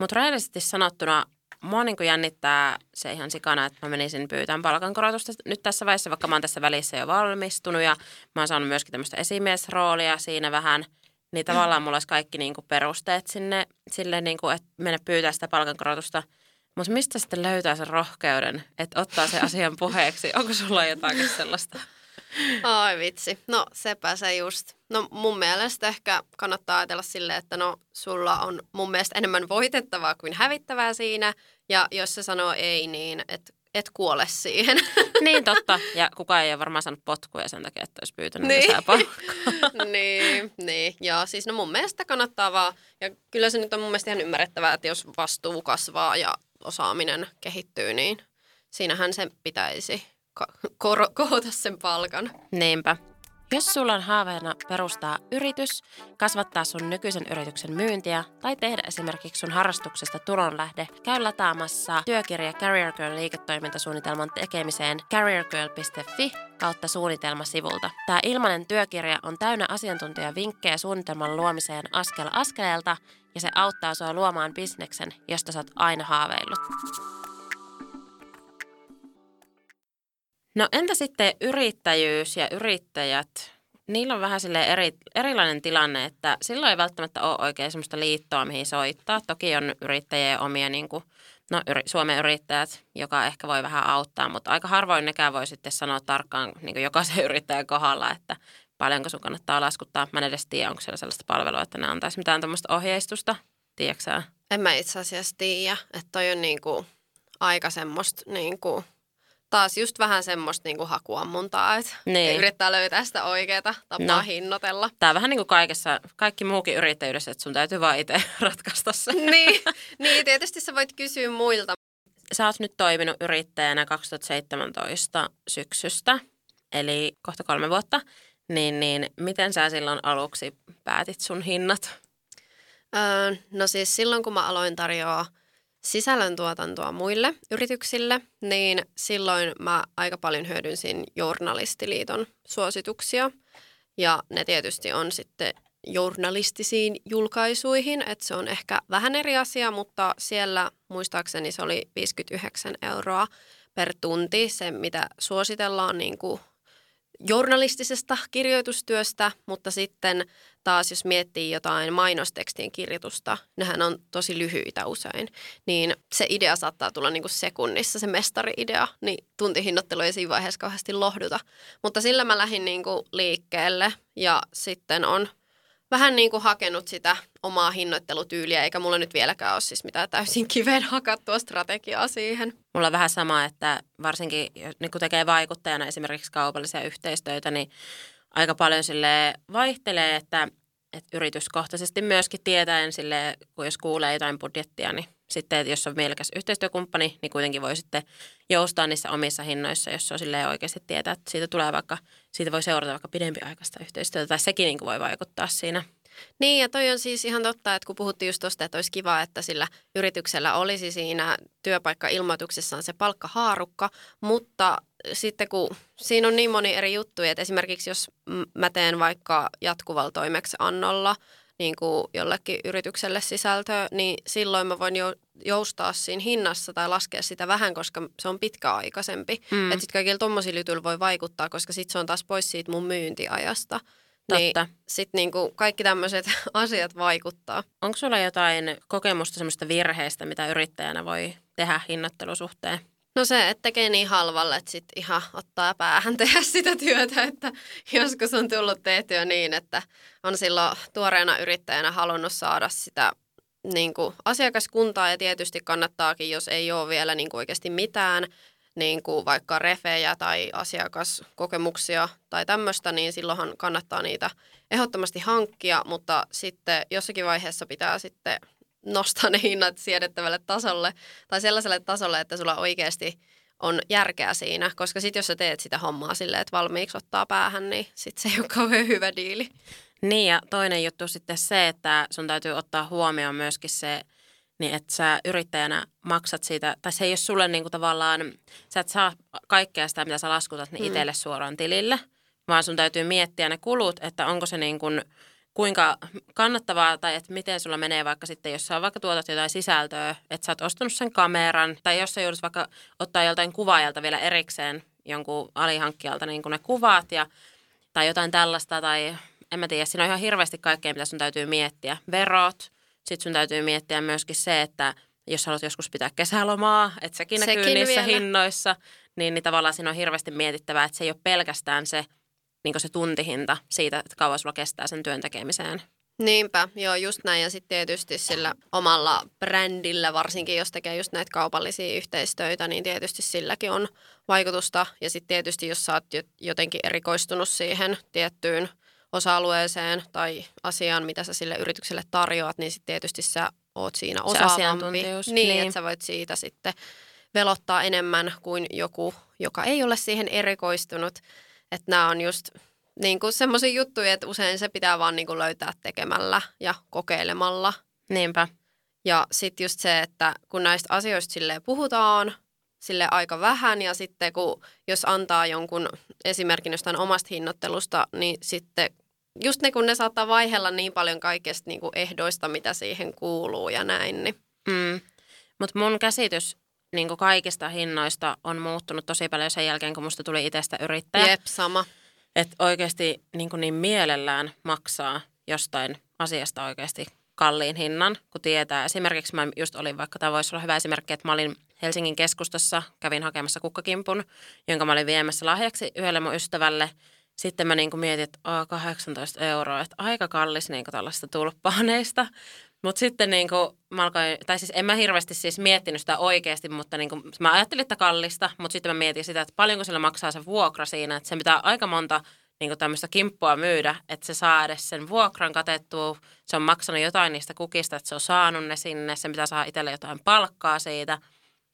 Mutta rehellisesti sanottuna mua niin jännittää se ihan sikana, että mä menisin pyytämään palkankorotusta nyt tässä vaiheessa, vaikka mä oon tässä välissä jo valmistunut ja mä oon saanut myöskin tämmöistä esimiesroolia siinä vähän. Niin tavallaan mulla olisi kaikki niin kuin perusteet sinne, sille, niin kuin, että mennä pyytää sitä palkankorotusta. Mutta mistä sitten löytää sen rohkeuden, että ottaa se asian puheeksi? Onko sulla jotakin sellaista? Ai vitsi. No sepä se just. No mun mielestä ehkä kannattaa ajatella silleen, että no sulla on mun mielestä enemmän voitettavaa kuin hävittävää siinä. Ja jos se sanoo ei, niin et, et kuole siihen. (laughs) Niin totta. Ja (laughs) kukaan ei ole varmaan saanut potkuja sen takia, että olisi pyytänyt niin. lisää (laughs) niin, niin. Ja siis no mun mielestä kannattaa vaan. Ja kyllä se nyt on mun mielestä ihan ymmärrettävää, että jos vastuu kasvaa ja osaaminen kehittyy, niin siinähän se pitäisi ko- koota sen palkan. Niinpä. Jos sulla on haaveena perustaa yritys, kasvattaa sun nykyisen yrityksen myyntiä tai tehdä esimerkiksi sun harrastuksesta tulonlähde, käy lataamassa työkirja Career Girl liiketoimintasuunnitelman tekemiseen careergirl.fi kautta suunnitelmasivulta. Tämä ilmainen työkirja on täynnä asiantuntijavinkkejä suunnitelman luomiseen askel askeleelta ja se auttaa sua luomaan bisneksen, josta sä oot aina haaveillut. No entä sitten yrittäjyys ja yrittäjät? Niillä on vähän sille eri, erilainen tilanne, että silloin ei välttämättä ole oikein sellaista liittoa, mihin soittaa. Toki on yrittäjien omia, niin kuin, no yri, Suomen yrittäjät, joka ehkä voi vähän auttaa, mutta aika harvoin nekään voi sitten sanoa tarkkaan niin kuin jokaisen (laughs) yrittäjän kohdalla, että paljonko sun kannattaa laskuttaa. Mä en edes tiedä, onko siellä sellaista palvelua, että ne antaisi mitään tämmöistä ohjeistusta. Tiedätkö En mä itse asiassa tiedä, että toi on niin kuin aika semmoista niin kuin – taas just vähän semmoista niinku hakuammuntaa, että niin. yrittää löytää sitä oikeaa tapaa no. hinnoitella. Tämä on vähän niin kuin kaikessa, kaikki muukin yrittäjyydessä, että sun täytyy vaan itse (laughs) ratkaista se. niin, (laughs) niin, tietysti sä voit kysyä muilta. Sä oot nyt toiminut yrittäjänä 2017 syksystä, eli kohta kolme vuotta. Niin, niin miten sä silloin aluksi päätit sun hinnat? Öö, no siis silloin, kun mä aloin tarjoaa sisällöntuotantoa muille yrityksille, niin silloin mä aika paljon hyödynsin Journalistiliiton suosituksia. Ja ne tietysti on sitten journalistisiin julkaisuihin, että se on ehkä vähän eri asia, mutta siellä muistaakseni se oli 59 euroa per tunti, se mitä suositellaan niin kuin journalistisesta kirjoitustyöstä, mutta sitten taas jos miettii jotain mainostekstien kirjoitusta, nehän on tosi lyhyitä usein, niin se idea saattaa tulla niin kuin sekunnissa, se mestari-idea, niin tuntihinnoittelu ei siinä vaiheessa kauheasti lohduta. Mutta sillä mä lähdin niin kuin liikkeelle ja sitten on vähän niin kuin hakenut sitä omaa hinnoittelutyyliä, eikä mulla nyt vieläkään ole siis mitään täysin kiveen hakattua strategiaa siihen. Mulla on vähän sama, että varsinkin niin kun tekee vaikuttajana esimerkiksi kaupallisia yhteistöitä, niin aika paljon sille vaihtelee, että, että yrityskohtaisesti myöskin tietäen sille, kun jos kuulee jotain budjettia, niin sitten, että jos on mielekäs yhteistyökumppani, niin kuitenkin voi sitten joustaa niissä omissa hinnoissa, jos on silleen oikeasti tietää, että siitä tulee vaikka, siitä voi seurata vaikka pidempiaikaista yhteistyötä, tai sekin niin voi vaikuttaa siinä. Niin, ja toi on siis ihan totta, että kun puhuttiin just tuosta, että olisi kiva, että sillä yrityksellä olisi siinä työpaikka-ilmoituksessaan se palkkahaarukka, mutta sitten kun siinä on niin moni eri juttuja, että esimerkiksi jos mä teen vaikka jatkuvalla toimeksiannolla niin kuin jollekin yritykselle sisältöä, niin silloin mä voin jo, joustaa siinä hinnassa tai laskea sitä vähän, koska se on pitkäaikaisempi. Mm. Että sitten kaikilla tuommoisilla jutuilla voi vaikuttaa, koska sitten se on taas pois siitä mun myyntiajasta. Niin Totta. Niin sitten niinku kaikki tämmöiset (laughs) asiat vaikuttaa. Onko sulla jotain kokemusta semmoista virheistä, mitä yrittäjänä voi tehdä hinnoittelusuhteen? No se, että tekee niin halvalle, että sitten ihan ottaa päähän (laughs) tehdä sitä työtä, että joskus on tullut tehtyä niin, että on silloin tuoreena yrittäjänä halunnut saada sitä niin kuin asiakaskuntaa. Ja tietysti kannattaakin, jos ei ole vielä niin kuin oikeasti mitään, niin kuin vaikka refejä tai asiakaskokemuksia tai tämmöistä, niin silloinhan kannattaa niitä ehdottomasti hankkia, mutta sitten jossakin vaiheessa pitää sitten nostaa ne hinnat siedettävälle tasolle tai sellaiselle tasolle, että sulla oikeasti on järkeä siinä, koska sitten jos sä teet sitä hommaa silleen, että valmiiksi ottaa päähän, niin sitten se ei ole kauhean hyvä diili. Niin ja toinen juttu sitten se, että sun täytyy ottaa huomioon myöskin se, niin että sä yrittäjänä maksat siitä, tai se ei ole sulle niin kuin tavallaan, sä et saa kaikkea sitä, mitä sä laskutat, niin mm. itselle suoraan tilille, vaan sun täytyy miettiä ne kulut, että onko se niin kuin – kuinka kannattavaa tai että miten sulla menee vaikka sitten, jos sä vaikka tuotat jotain sisältöä, että sä oot ostanut sen kameran tai jos sä joudut vaikka ottaa joltain kuvaajalta vielä erikseen jonkun alihankkijalta niin kuin ne kuvat ja, tai jotain tällaista tai en mä tiedä, siinä on ihan hirveästi kaikkea, mitä sun täytyy miettiä. Verot, sitten sun täytyy miettiä myöskin se, että jos haluat joskus pitää kesälomaa, että sekin, sekin näkyy niissä vielä. hinnoissa, niin, niin tavallaan siinä on hirveästi mietittävää, että se ei ole pelkästään se, niin se tuntihinta siitä, että kauan sulla kestää sen työn tekemiseen. Niinpä, joo just näin ja sitten tietysti sillä omalla brändillä, varsinkin jos tekee just näitä kaupallisia yhteistöitä, niin tietysti silläkin on vaikutusta. Ja sitten tietysti jos sä oot jotenkin erikoistunut siihen tiettyyn osa-alueeseen tai asiaan, mitä sä sille yritykselle tarjoat, niin sitten tietysti sä oot siinä osaavampi. Niin, niin, että sä voit siitä sitten velottaa enemmän kuin joku, joka ei ole siihen erikoistunut. Että nämä on just niin kuin semmoisia juttuja, että usein se pitää vaan niin kuin löytää tekemällä ja kokeilemalla. Niinpä. Ja sitten just se, että kun näistä asioista sille puhutaan sille aika vähän ja sitten kun jos antaa jonkun esimerkin jostain omasta hinnoittelusta, niin sitten just ne kun ne saattaa vaihella niin paljon kaikesta niin kuin ehdoista, mitä siihen kuuluu ja näin. Niin. Mm. Mutta mun käsitys niin kuin kaikista hinnoista on muuttunut tosi paljon sen jälkeen, kun musta tuli itsestä yrittäjä. Jep, sama. Että oikeasti niin, kuin niin mielellään maksaa jostain asiasta oikeasti kalliin hinnan, kun tietää. Esimerkiksi mä just olin, vaikka tämä voisi olla hyvä esimerkki, että mä olin Helsingin keskustassa, kävin hakemassa kukkakimpun, jonka mä olin viemässä lahjaksi yhdelle mun ystävälle. Sitten mä niin kuin mietin, että 18 euroa, että aika kallis niin tällaista tulppaaneista. Mutta sitten niin kuin, mä alkoin, tai siis en mä hirveästi siis miettinyt sitä oikeasti, mutta niin kuin, mä ajattelin, että kallista, mutta sitten mä mietin sitä, että paljonko sillä maksaa se vuokra siinä, että se pitää aika monta niin kuin tämmöistä kimppua myydä, että se saa edes sen vuokran katettua, se on maksanut jotain niistä kukista, että se on saanut ne sinne, se pitää saada itselle jotain palkkaa siitä,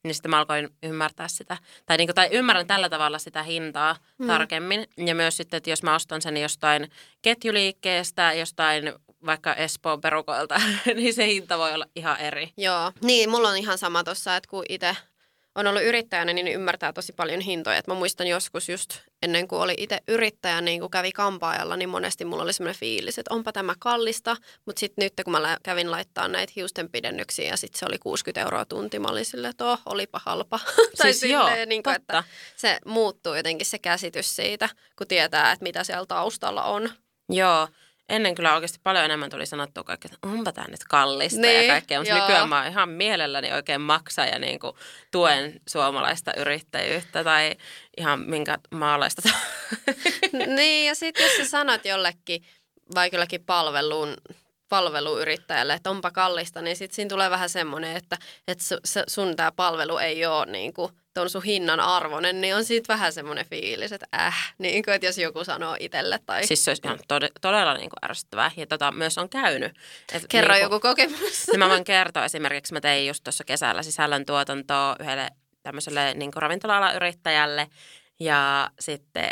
niin sitten mä alkoin ymmärtää sitä, tai, niin kuin, tai ymmärrän tällä tavalla sitä hintaa mm. tarkemmin, ja myös sitten, että jos mä ostan sen jostain ketjuliikkeestä, jostain vaikka Espoon perukoilta, (laughs) niin se hinta voi olla ihan eri. Joo, niin mulla on ihan sama tuossa, että kun itse on ollut yrittäjänä, niin ymmärtää tosi paljon hintoja. Et mä muistan joskus just ennen kuin oli itse yrittäjä, niin kun kävi kampaajalla, niin monesti mulla oli semmoinen fiilis, että onpa tämä kallista. Mutta sitten nyt kun mä kävin laittaa näitä hiusten pidennyksiä ja sitten se oli 60 euroa tunti, mä olin silleen, että oh, olipa halpa. (laughs) tai Siis joo, niin kuin, että se muuttuu jotenkin se käsitys siitä, kun tietää, että mitä siellä taustalla on. Joo, ennen kyllä oikeasti paljon enemmän tuli sanottua kaikkea, että onpa tämä nyt kallista Niin, ja kaikkea. Mutta nykyään mä ihan mielelläni oikein maksaa ja niin kuin tuen suomalaista yrittäjyyttä tai ihan minkä maalaista. niin, ja sitten jos sä sanot jollekin, vaikka jollekin palveluun, palveluyrittäjälle, että onpa kallista, niin sitten siinä tulee vähän semmoinen, että, että sun tämä palvelu ei ole niin kuin, ton sun hinnan arvoinen, niin on siitä vähän semmoinen fiilis, että äh, niin kuin, että jos joku sanoo itselle tai siis se olisi ihan tode, todella niin kuin ärsyttävää ja tota myös on käynyt. Et kerro niin joku kokemus. Niin mä voin kertoa esimerkiksi, mä tein just tuossa kesällä sisällöntuotantoa yhdelle tämmöiselle niin ravintola yrittäjälle ja sitten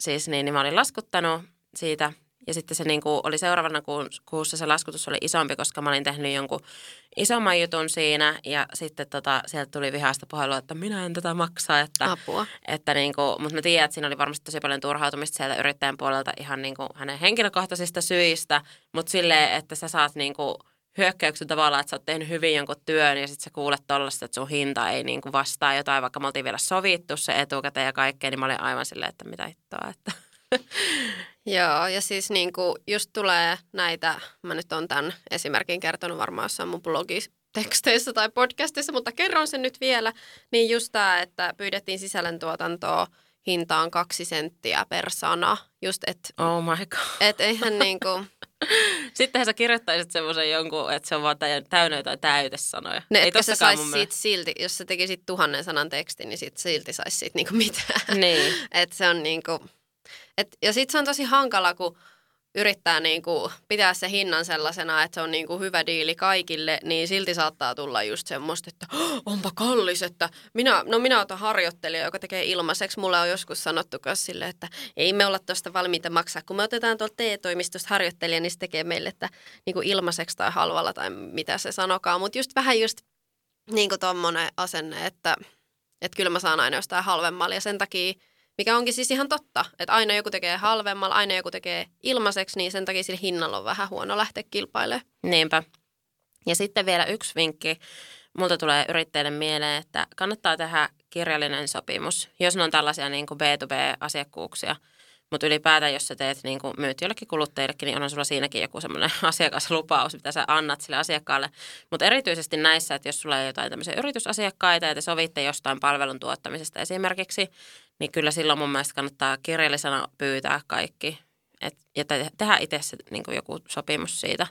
siis niin, niin mä olin laskuttanut siitä ja sitten se niin kuin oli seuraavana kuussa se laskutus oli isompi, koska mä olin tehnyt jonkun isomman jutun siinä ja sitten tota, sieltä tuli vihaista puhelua, että minä en tätä maksaa, että Apua. että niin kuin, mutta mä tiedän, että siinä oli varmasti tosi paljon turhautumista sieltä yrittäjän puolelta ihan niin kuin hänen henkilökohtaisista syistä, mutta silleen, että sä saat niin kuin hyökkäyksen tavallaan, että sä oot tehnyt hyvin jonkun työn ja sitten sä kuulet tollaista, että sun hinta ei niin kuin vastaa jotain, vaikka me oltiin vielä sovittu se etukäteen ja kaikkea, niin mä olin aivan silleen, että mitä hittoa, että (laughs) Joo, ja siis niin kuin just tulee näitä, mä nyt on tämän esimerkin kertonut varmaan jossain mun blogiteksteissä tai podcastissa, mutta kerron sen nyt vielä. Niin just tämä, että pyydettiin sisällöntuotantoa hintaan kaksi senttiä per sana. Just, että oh my god. et eihän (laughs) niin kuin, Sittenhän sä kirjoittaisit semmoisen jonkun, että se on vaan täy- täynnä jotain täytesanoja. ne, ei sä sais mun siitä silti, jos sä tekisit tuhannen sanan tekstin, niin sit silti sais siitä niinku mitään. Niin. (laughs) Et se on niinku, et, ja sitten se on tosi hankala, kun yrittää niinku pitää se hinnan sellaisena, että se on niinku hyvä diili kaikille, niin silti saattaa tulla just semmoista, että "Oh, onpa kallis, että minä, no minä otan harjoittelija, joka tekee ilmaiseksi. Mulle on joskus sanottu myös sille, että ei me olla tuosta valmiita maksaa. Kun me otetaan tuolta TE-toimistosta harjoittelija, niin se tekee meille, että niinku ilmaiseksi tai halvalla tai mitä se sanokaa. Mutta just vähän just niinku tommonen asenne, että, että kyllä mä saan aina jostain halvemmalla ja sen takia mikä onkin siis ihan totta, että aina joku tekee halvemmalla, aina joku tekee ilmaiseksi, niin sen takia sillä hinnalla on vähän huono lähteä kilpailemaan. Niinpä. Ja sitten vielä yksi vinkki. Multa tulee yrittäjille mieleen, että kannattaa tehdä kirjallinen sopimus, jos ne on tällaisia niin kuin B2B-asiakkuuksia. Mutta ylipäätään, jos sä teet niin kuin myyt jollekin kuluttajillekin, niin on sulla siinäkin joku semmoinen (laughs) asiakaslupaus, mitä sä annat sille asiakkaalle. Mutta erityisesti näissä, että jos sulla on jotain tämmöisiä yritysasiakkaita ja te sovitte jostain palvelun tuottamisesta esimerkiksi, niin kyllä silloin mun mielestä kannattaa kirjallisena pyytää kaikki. Et, ja te, tehdä itse se, niin kuin joku sopimus siitä.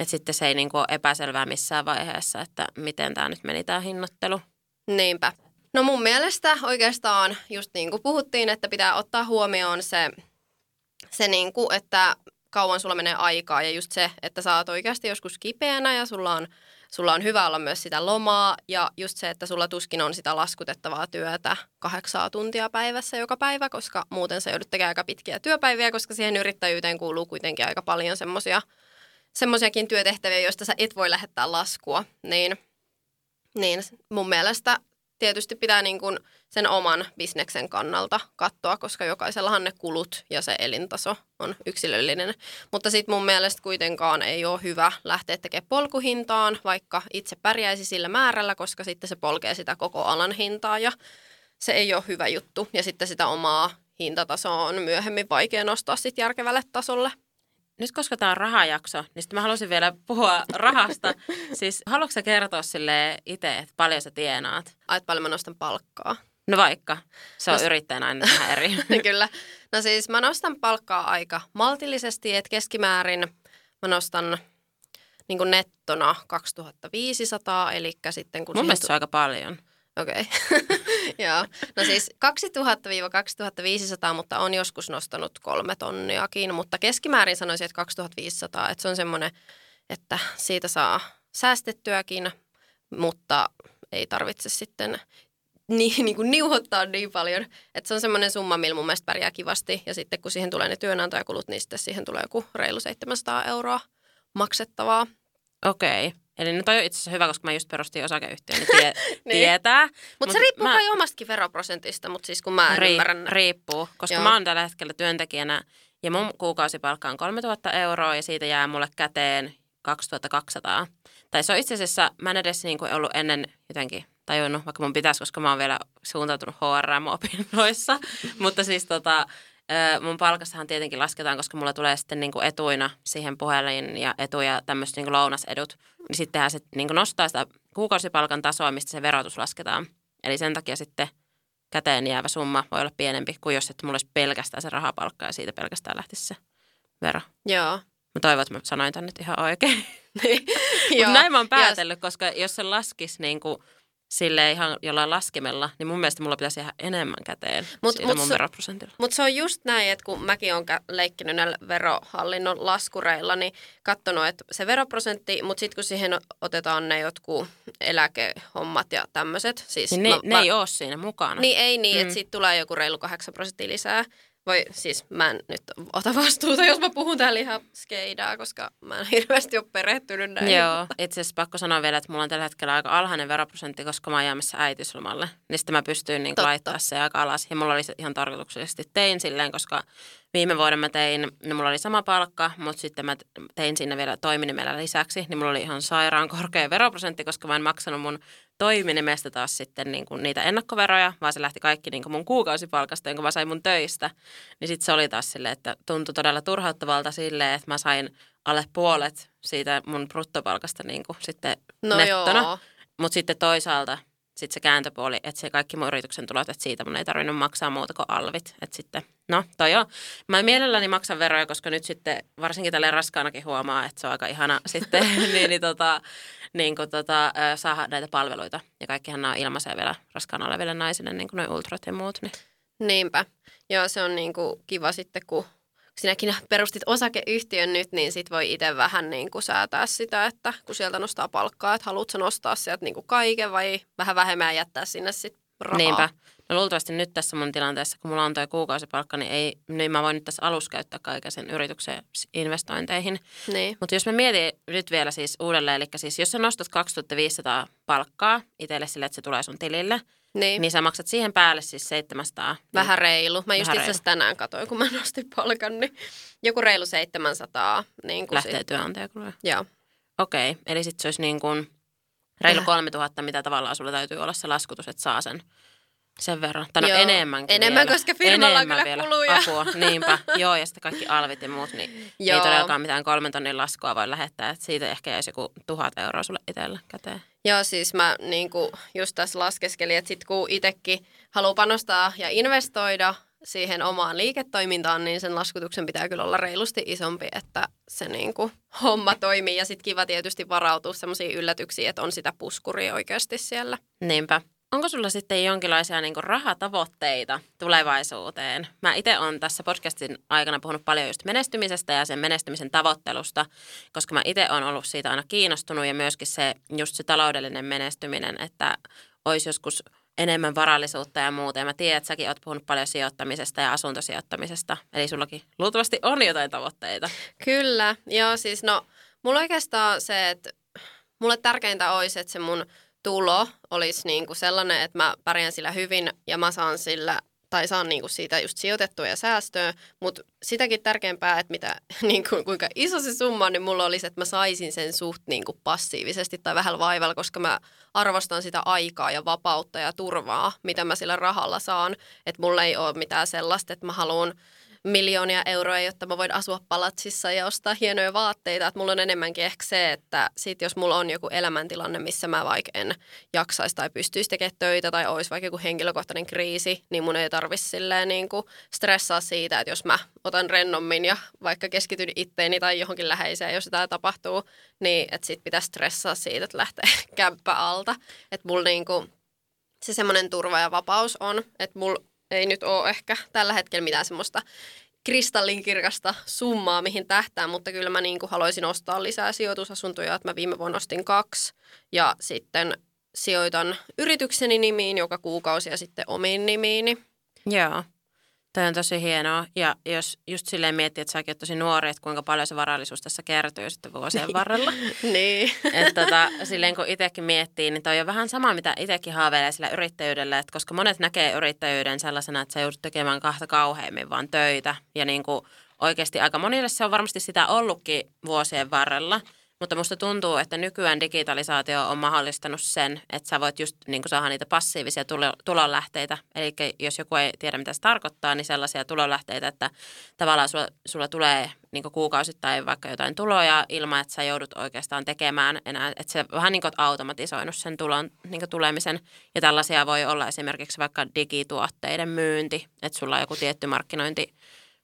Että sitten se ei niin kuin ole epäselvää missään vaiheessa, että miten tämä nyt meni tämä hinnoittelu. Niinpä. No mun mielestä oikeastaan just niin kuin puhuttiin, että pitää ottaa huomioon se, se niin kuin, että kauan sulla menee aikaa ja just se, että sä oot oikeasti joskus kipeänä ja sulla on, sulla on hyvä olla myös sitä lomaa ja just se, että sulla tuskin on sitä laskutettavaa työtä kahdeksaa tuntia päivässä joka päivä, koska muuten sä joudut tekemään aika pitkiä työpäiviä, koska siihen yrittäjyyteen kuuluu kuitenkin aika paljon semmoisia semmoisiakin työtehtäviä, joista sä et voi lähettää laskua, niin, niin mun mielestä tietysti pitää niin kuin sen oman bisneksen kannalta katsoa, koska jokaisellahan ne kulut ja se elintaso on yksilöllinen. Mutta sitten mun mielestä kuitenkaan ei ole hyvä lähteä tekemään polkuhintaan, vaikka itse pärjäisi sillä määrällä, koska sitten se polkee sitä koko alan hintaa ja se ei ole hyvä juttu. Ja sitten sitä omaa hintatasoa on myöhemmin vaikea nostaa sitten järkevälle tasolle. Nyt koska tämä on rahajakso, niin sitten mä haluaisin vielä puhua rahasta. (laughs) siis haluatko sä kertoa sille itse, että paljon sä tienaat? Ai, että paljon mä nostan palkkaa. No vaikka. Se on No yrittäjän aina vähän eri. (laughs) Niin Kyllä. No siis mä nostan palkkaa aika maltillisesti, että keskimäärin mä nostan niin kuin nettona 2500, eli sitten kun... Mun mielestä se on aika paljon. Okei. (laughs) Joo. No siis 2000-2500, mutta on joskus nostanut kolme tonniakin, mutta keskimäärin sanoisin, että 2500, että se on semmoinen, että siitä saa säästettyäkin, mutta ei tarvitse sitten (laughs) niin, niin kuin niuhottaa niin paljon. Että se on semmoinen summa, millä mun mielestä pärjää kivasti. Ja sitten kun siihen tulee ne työnantajakulut, niin sitten siihen tulee joku reilu 700 euroa maksettavaa. Okei. Okay. Eli nyt on itse asiassa hyvä, koska mä just perustin osakeyhtiön, niin, tie, (laughs) niin. tietää. Mutta mut se riippuu mä, kai omastakin veroprosentista, mutta siis kun mä en riip, ymmärrän. Riippuu, koska Joo. mä oon tällä hetkellä työntekijänä ja mun kuukausipalkka on 3000 euroa ja siitä jää mulle käteen 2200. Tai se on itse asiassa, mä en edes niin kuin ollut ennen jotenkin tajunnut, vaikka mun pitäisi, koska mä oon vielä suuntautunut HRM-opinnoissa. (laughs) Mutta siis tota, mun palkastahan tietenkin lasketaan, koska mulla tulee sitten niin kuin etuina siihen puhelin ja etuja tämmöiset niin kuin lounasedut. Niin sittenhän se niin kuin nostaa sitä kuukausipalkan tasoa, mistä se verotus lasketaan. Eli sen takia sitten käteen jäävä summa voi olla pienempi kuin jos että mulla olisi pelkästään se rahapalkka ja siitä pelkästään lähtisi se vero. Joo. Mä toivon, että mä sanoin tämän nyt ihan oikein. (laughs) Mutta näin mä oon päätellyt, yes. koska jos se laskisi niin kuin – sille ihan jollain laskemella, niin mun mielestä mulla pitäisi jäädä enemmän käteen mut, siitä mut mun se, veroprosentilla. Mutta se on just näin, että kun mäkin olen leikkinyt näillä verohallinnon laskureilla, niin katsonut, että se veroprosentti, mutta sitten kun siihen otetaan ne jotkut eläkehommat ja tämmöiset. Siis niin ne, mä, ne ei ole siinä mukana. Niin ei niin, mm. että siitä tulee joku reilu 8 prosenttia lisää. Voi, siis mä en nyt ota vastuuta, jos mä puhun täällä ihan skeidaa, koska mä en hirveästi ole perehtynyt näin. Joo, itse asiassa pakko sanoa vielä, että mulla on tällä hetkellä aika alhainen veroprosentti, koska mä oon jäämässä äitiyslomalle. Niin sitten mä pystyin niin laittaa se aika alas. Ja mulla oli se ihan tarkoituksellisesti tein silleen, koska viime vuoden mä tein, niin mulla oli sama palkka, mutta sitten mä tein sinne vielä toiminimellä lisäksi, niin mulla oli ihan sairaan korkea veroprosentti, koska mä en maksanut mun toiminimestä taas sitten niin kuin niitä ennakkoveroja, vaan se lähti kaikki niin kuin mun kuukausipalkasta, jonka mä sain mun töistä. Niin sitten se oli taas silleen, että tuntui todella turhauttavalta silleen, että mä sain alle puolet siitä mun bruttopalkasta niin kuin sitten no nettona. Mutta sitten toisaalta sitten se kääntöpuoli, että se kaikki mun yrityksen tulot, että siitä mun ei tarvinnut maksaa muuta kuin alvit. Että sitten, no toi joo. Mä mielelläni maksan veroja, koska nyt sitten varsinkin tälle raskaanakin huomaa, että se on aika ihana (laughs) sitten niin, niin, tota, niin kuin tota, saada näitä palveluita. Ja kaikkihan nämä on ilmaisia vielä raskaana oleville naisille, niin kuin noin ultrat ja muut. Niin. Niinpä. Joo, se on niin kuin kiva sitten, kun sinäkin perustit osakeyhtiön nyt, niin sit voi itse vähän niin kuin säätää sitä, että kun sieltä nostaa palkkaa, että haluatko nostaa sieltä niin kuin kaiken vai vähän vähemmän jättää sinne sitten rahaa. Niinpä. No luultavasti nyt tässä mun tilanteessa, kun mulla on tuo kuukausipalkka, niin, ei, niin mä voin nyt tässä alussa käyttää kaiken sen yrityksen investointeihin. Niin. Mutta jos mä mietin nyt vielä siis uudelleen, eli siis jos sä nostat 2500 palkkaa itselle sille, että se tulee sun tilille – niin. niin sä maksat siihen päälle siis 700. Vähän reilu. Mä just itse tänään katsoin, kun mä nostin palkan, niin joku reilu 700. Niin kuin Lähtee työnantajakuluja? Joo. Okei, okay. eli sitten se olisi niin kuin reilu 3000, mitä tavallaan sulla täytyy olla se laskutus, että saa sen sen verran. Tai no Joo, enemmänkin Enemmän, vielä. koska firmalla enemmän on kyllä vielä. kuluja. Apua, niinpä. Joo, ja sitten kaikki alvit ja muut, niin Joo. ei todellakaan mitään kolmen tonnin laskua voi lähettää. Että siitä ehkä jäisi joku tuhat euroa sulle itsellä käteen. Joo, siis mä niin kuin just tässä laskeskelin, että sit kun itsekin haluaa panostaa ja investoida siihen omaan liiketoimintaan, niin sen laskutuksen pitää kyllä olla reilusti isompi, että se niin kuin homma toimii. Ja sitten kiva tietysti varautua sellaisiin yllätyksiin, että on sitä puskuria oikeasti siellä. Niinpä. Onko sulla sitten jonkinlaisia niin rahatavoitteita tulevaisuuteen? Mä itse olen tässä podcastin aikana puhunut paljon just menestymisestä ja sen menestymisen tavoittelusta, koska mä itse olen ollut siitä aina kiinnostunut ja myöskin se just se taloudellinen menestyminen, että olisi joskus enemmän varallisuutta ja muuta. Ja mä tiedän, että säkin oot puhunut paljon sijoittamisesta ja asuntosijoittamisesta, eli sullakin luultavasti on jotain tavoitteita. Kyllä, joo siis no, mulla oikeastaan se, että mulle tärkeintä olisi, että se mun – tulo olisi niin kuin sellainen, että mä pärjään sillä hyvin ja mä saan sillä tai saan niin kuin siitä just sijoitettua ja säästöä, mutta sitäkin tärkeämpää, että mitä, (laughs) niin kuin, kuinka iso se summa on, niin mulla olisi, että mä saisin sen suht niin kuin passiivisesti tai vähän vaivalla, koska mä arvostan sitä aikaa ja vapautta ja turvaa, mitä mä sillä rahalla saan. Että mulla ei ole mitään sellaista, että mä haluan miljoonia euroja, jotta mä voin asua palatsissa ja ostaa hienoja vaatteita. Että mulla on enemmänkin ehkä se, että sit jos mulla on joku elämäntilanne, missä mä vaikka en jaksaisi tai pystyisi tekemään töitä tai olisi vaikka joku henkilökohtainen kriisi, niin mun ei tarvitse silleen niin kuin stressaa siitä, että jos mä otan rennommin ja vaikka keskityn itteeni tai johonkin läheiseen, jos sitä tapahtuu, niin että sit pitää stressaa siitä, että lähtee (laughs) kämppä alta. Että mulla niin kuin se semmoinen turva ja vapaus on, että mulla ei nyt ole ehkä tällä hetkellä mitään semmoista kristallinkirkasta summaa, mihin tähtää, mutta kyllä mä niin kuin haluaisin ostaa lisää sijoitusasuntoja, että mä viime vuonna ostin kaksi ja sitten sijoitan yritykseni nimiin joka kuukausi ja sitten omiin nimiini. Joo. Toi on tosi hienoa. Ja jos just silleen miettii, että säkin oot tosi nuori, että kuinka paljon se varallisuus tässä kertyy sitten vuosien varrella. (laughs) niin. että tota, silleen kun itsekin miettii, niin toi on vähän sama, mitä itsekin haaveilee sillä yrittäjyydellä. Että koska monet näkee yrittäjyyden sellaisena, että sä joudut tekemään kahta kauheimmin vaan töitä. Ja niin kuin oikeasti aika monille se on varmasti sitä ollutkin vuosien varrella – mutta musta tuntuu, että nykyään digitalisaatio on mahdollistanut sen, että sä voit just niin saada niitä passiivisia tulo, tulonlähteitä. Eli jos joku ei tiedä, mitä se tarkoittaa, niin sellaisia tulonlähteitä, että tavallaan sulla, sulla tulee niin kuukausittain vaikka jotain tuloja ilman, että sä joudut oikeastaan tekemään enää. Että se vähän niin kuin automatisoinut sen tulon niin tulemisen. Ja tällaisia voi olla esimerkiksi vaikka digituotteiden myynti, että sulla on joku tietty markkinointi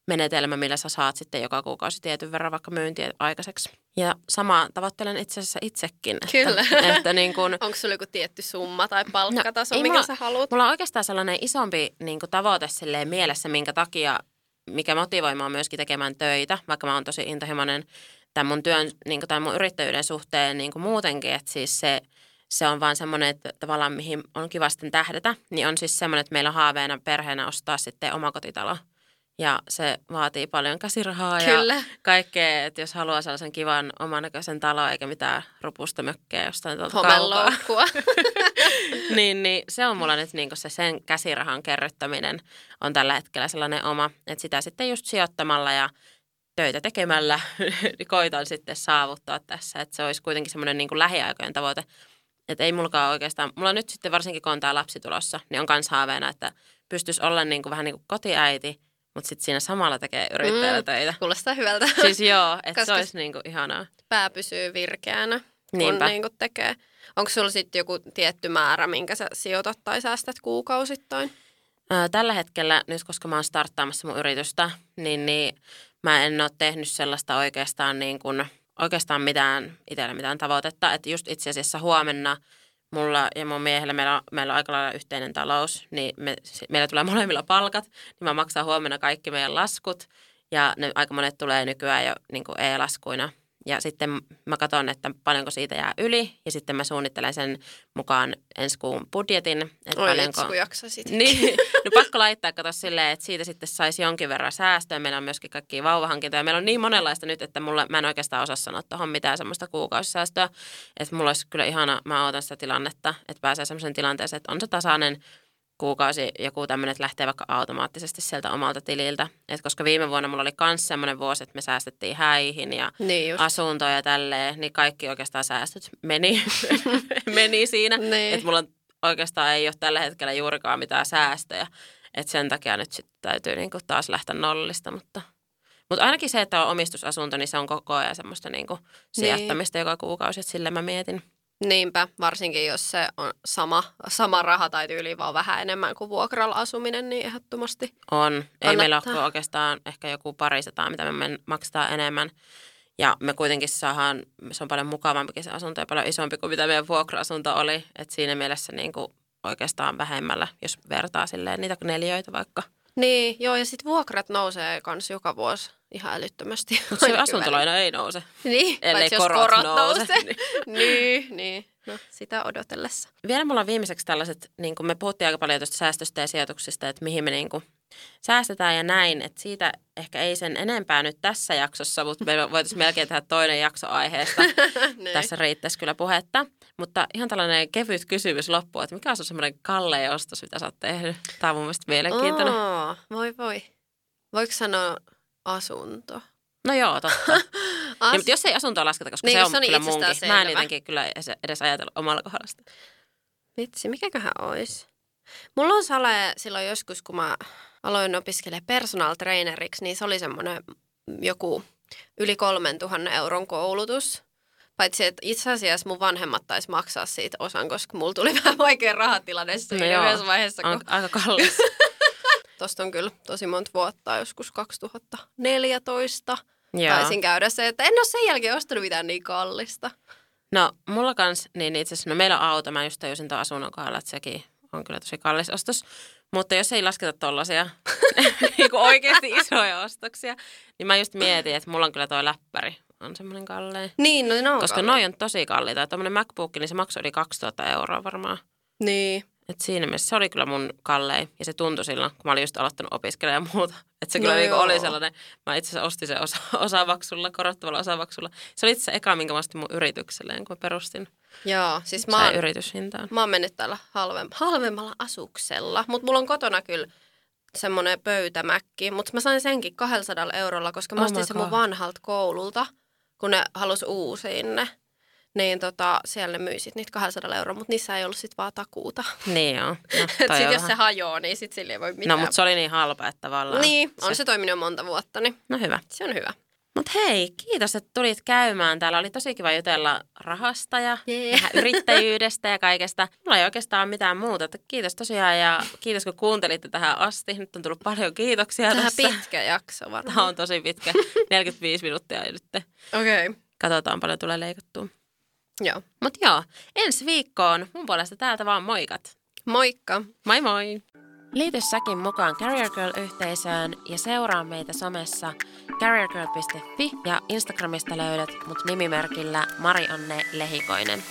menetelmä, millä sä saat sitten joka kuukausi tietyn verran vaikka myyntiä aikaiseksi. Ja sama tavoittelen itse asiassa itsekin. Kyllä. Että, että niin kun, (laughs) Onko sulla joku tietty summa tai palkkataso, no, mikä mulla, sä haluat? Mulla on oikeastaan sellainen isompi niin tavoite mielessä, minkä takia, mikä motivoi mua myöskin tekemään töitä, vaikka mä oon tosi intohimoinen tämän mun työn niin tai mun yrittäjyyden suhteen niin muutenkin, että siis se, se on vaan semmoinen, että tavallaan mihin on kiva sitten tähdätä, niin on siis semmoinen, että meillä on haaveena perheenä ostaa sitten omakotitalo – ja se vaatii paljon käsirahaa Kyllä. ja kaikkea, että jos haluaa sellaisen kivan omanäköisen talon eikä mitään rupusta mökkeä jostain tuolta kaukaa. (laughs) niin, niin se on mulla nyt niin se sen käsirahan kerryttäminen on tällä hetkellä sellainen oma, että sitä sitten just sijoittamalla ja töitä tekemällä niin (laughs) koitan sitten saavuttaa tässä, että se olisi kuitenkin semmoinen niin lähiaikojen tavoite. Että ei mullakaan oikeastaan, mulla nyt sitten varsinkin kun on tämä lapsi tulossa, niin on kans haaveena, että pystyisi olla niin kuin, vähän niin kuin kotiäiti – mutta sitten siinä samalla tekee yrittäjällä mm, töitä. Kuulostaa hyvältä. Siis joo, (laughs) että se olisi niinku ihanaa. Pää pysyy virkeänä, Niinpä. kun niinku tekee. Onko sulla sitten joku tietty määrä, minkä sä sijoitat tai säästät kuukausittain? tällä hetkellä, nyt koska mä oon starttaamassa mun yritystä, niin, niin mä en ole tehnyt sellaista oikeastaan, niin kuin, oikeastaan mitään itsellä mitään tavoitetta. Että just itse asiassa huomenna – mulla ja mun miehellä, meillä on, meillä on aika lailla yhteinen talous, niin me, meillä tulee molemmilla palkat, niin mä maksan huomenna kaikki meidän laskut. Ja ne aika monet tulee nykyään jo niin e-laskuina ja sitten mä katson, että paljonko siitä jää yli ja sitten mä suunnittelen sen mukaan ensi kuun budjetin. Että Oi, paljonko... kun jaksasit. Niin, (laughs) no pakko laittaa, kato silleen, että siitä sitten saisi jonkin verran säästöä. Meillä on myöskin kaikki vauvahankintoja. Meillä on niin monenlaista nyt, että mulla, mä en oikeastaan osaa sanoa tuohon mitään semmoista kuukausisäästöä. Että mulla olisi kyllä ihana, mä odotan sitä tilannetta, että pääsee semmoisen tilanteeseen, että on se tasainen kuukausi joku tämmöinen, että lähtee vaikka automaattisesti sieltä omalta tililtä. Et koska viime vuonna mulla oli myös semmoinen vuosi, että me säästettiin häihin ja niin asuntoja ja tälleen, niin kaikki oikeastaan säästöt meni, (laughs) meni siinä. Niin. Että mulla oikeastaan ei ole tällä hetkellä juurikaan mitään säästöjä. Että sen takia nyt sitten täytyy niinku taas lähteä nollista, mutta... Mutta ainakin se, että on omistusasunto, niin se on koko ajan semmoista niinku niin. sijoittamista joka kuukausi, että sille mä mietin. Niinpä, varsinkin jos se on sama, sama raha tai tyyli vaan vähän enemmän kuin vuokralla asuminen, niin ehdottomasti On. Kannattaa. Ei meillä ole oikeastaan ehkä joku parisataa, mitä me maksetaan enemmän. Ja me kuitenkin saadaan, se on paljon mukavampi se asunto ja paljon isompi kuin mitä meidän vuokra-asunto oli. Että siinä mielessä niin kuin oikeastaan vähemmällä, jos vertaa silleen niitä neljöitä vaikka. Niin, joo, ja sitten vuokrat nousee kans joka vuosi ihan älyttömästi. (laughs) Mutta se asuntolaina ei nouse. Niin, ellei korot, korot nouse. nouse. (laughs) (laughs) niin, niin. No, sitä odotellessa. Vielä mulla on viimeiseksi tällaiset, niin kuin me puhuttiin aika paljon tuosta säästöstä ja sijoituksista, että mihin me niin kuin säästetään ja näin. Että siitä ehkä ei sen enempää nyt tässä jaksossa, mutta me voitaisiin melkein tehdä toinen jakso aiheesta. Niin. tässä riittäisi kyllä puhetta. Mutta ihan tällainen kevyt kysymys loppuun, että mikä on semmoinen kallein ostos, mitä sä oot tehnyt? Tämä on mun mielestä mielenkiintoinen. Oh, voi voi. Voiko sanoa asunto? No joo, totta. (laughs) As... niin, mutta jos ei asuntoa lasketa, koska niin, se on, se on kyllä munkin. Selvä. Mä en jotenkin kyllä edes ajatella omalla kohdasta. Vitsi, mikäköhän olisi? Mulla on sale silloin joskus, kun mä aloin opiskelemaan personal traineriksi, niin se oli semmoinen joku yli kolmen tuhannen euron koulutus. Paitsi, että itse asiassa mun vanhemmat taisi maksaa siitä osan, koska mulla tuli (laughs) vähän vaikea rahatilanne siinä no yhdessä vaiheessa. Kun... Aika kallis. (laughs) Tuosta on kyllä tosi monta vuotta, joskus 2014. Joo. Taisin käydä se, että en ole sen jälkeen ostanut mitään niin kallista. No, mulla kans, niin itse asiassa, no meillä on auto, mä just tajusin tuon asunnon kohdalla, että sekin on kyllä tosi kallis ostos. Mutta jos ei lasketa tollasia (laughs) niin oikeasti isoja ostoksia, niin mä just mietin, että mulla on kyllä toi läppäri on semmoinen kallein. Niin, no ne on Koska kallein. noi on tosi kalliita. Tuommoinen MacBook, niin se maksoi yli 2000 euroa varmaan. Niin. Et siinä mielessä se oli kyllä mun kallein ja se tuntui silloin, kun mä olin just aloittanut opiskelemaan ja muuta. Että se No kyllä no niinku joo. oli sellainen, mä itse asiassa ostin sen osa, (laughs) osavaksulla, korottavalla osavaksulla. Se oli itse asiassa eka, minkä mä ostin mun yritykselleen, kun mä perustin. Joo, siis mä oon, yrityshintaan. mä oon mennyt tällä halvem, halvemmalla asuksella, mutta mulla on kotona kyllä semmoinen pöytämäkki, mutta mä sain senkin 200 eurolla, koska mä Oh ostin sen mun vanhalta koululta, kun ne halus uusiin ne. Niin tota, siellä ne myi sit niitä 200 euroa, mutta niissä ei ollut sit vaan takuuta. Niin joo. (laughs) No, Et toi sit on jos se hajoaa, niin sit sille ei voi mitään. no mutta se oli niin halpa, että tavallaan. Niin, on se toiminut jo monta vuotta, niin No hyvä. se on hyvä. Mutta hei, kiitos, että tulit käymään. Täällä oli tosi kiva jutella rahasta ja vähän (laughs) yrittäjyydestä ja kaikesta. Mulla ei oikeastaan ole mitään muuta. Että kiitos tosiaan ja kiitos kun kuuntelitte tähän asti. Nyt on tullut paljon kiitoksia Tämä tässä. pitkä jakso Tämä varmaan. on tosi pitkä, (laughs) 45 minuuttia nyt. Okei, okay. Katsotaan paljon tulee leikattua. Joo. Mutta joo, ensi viikkoon mun puolesta täältä vaan moikat. Moikka! Moi moi! Liity säkin mukaan Career Girl-yhteisöön ja seuraa meitä somessa careergirl.fi ja Instagramista löydät mut nimimerkillä Mari-Anne Lehikoinen.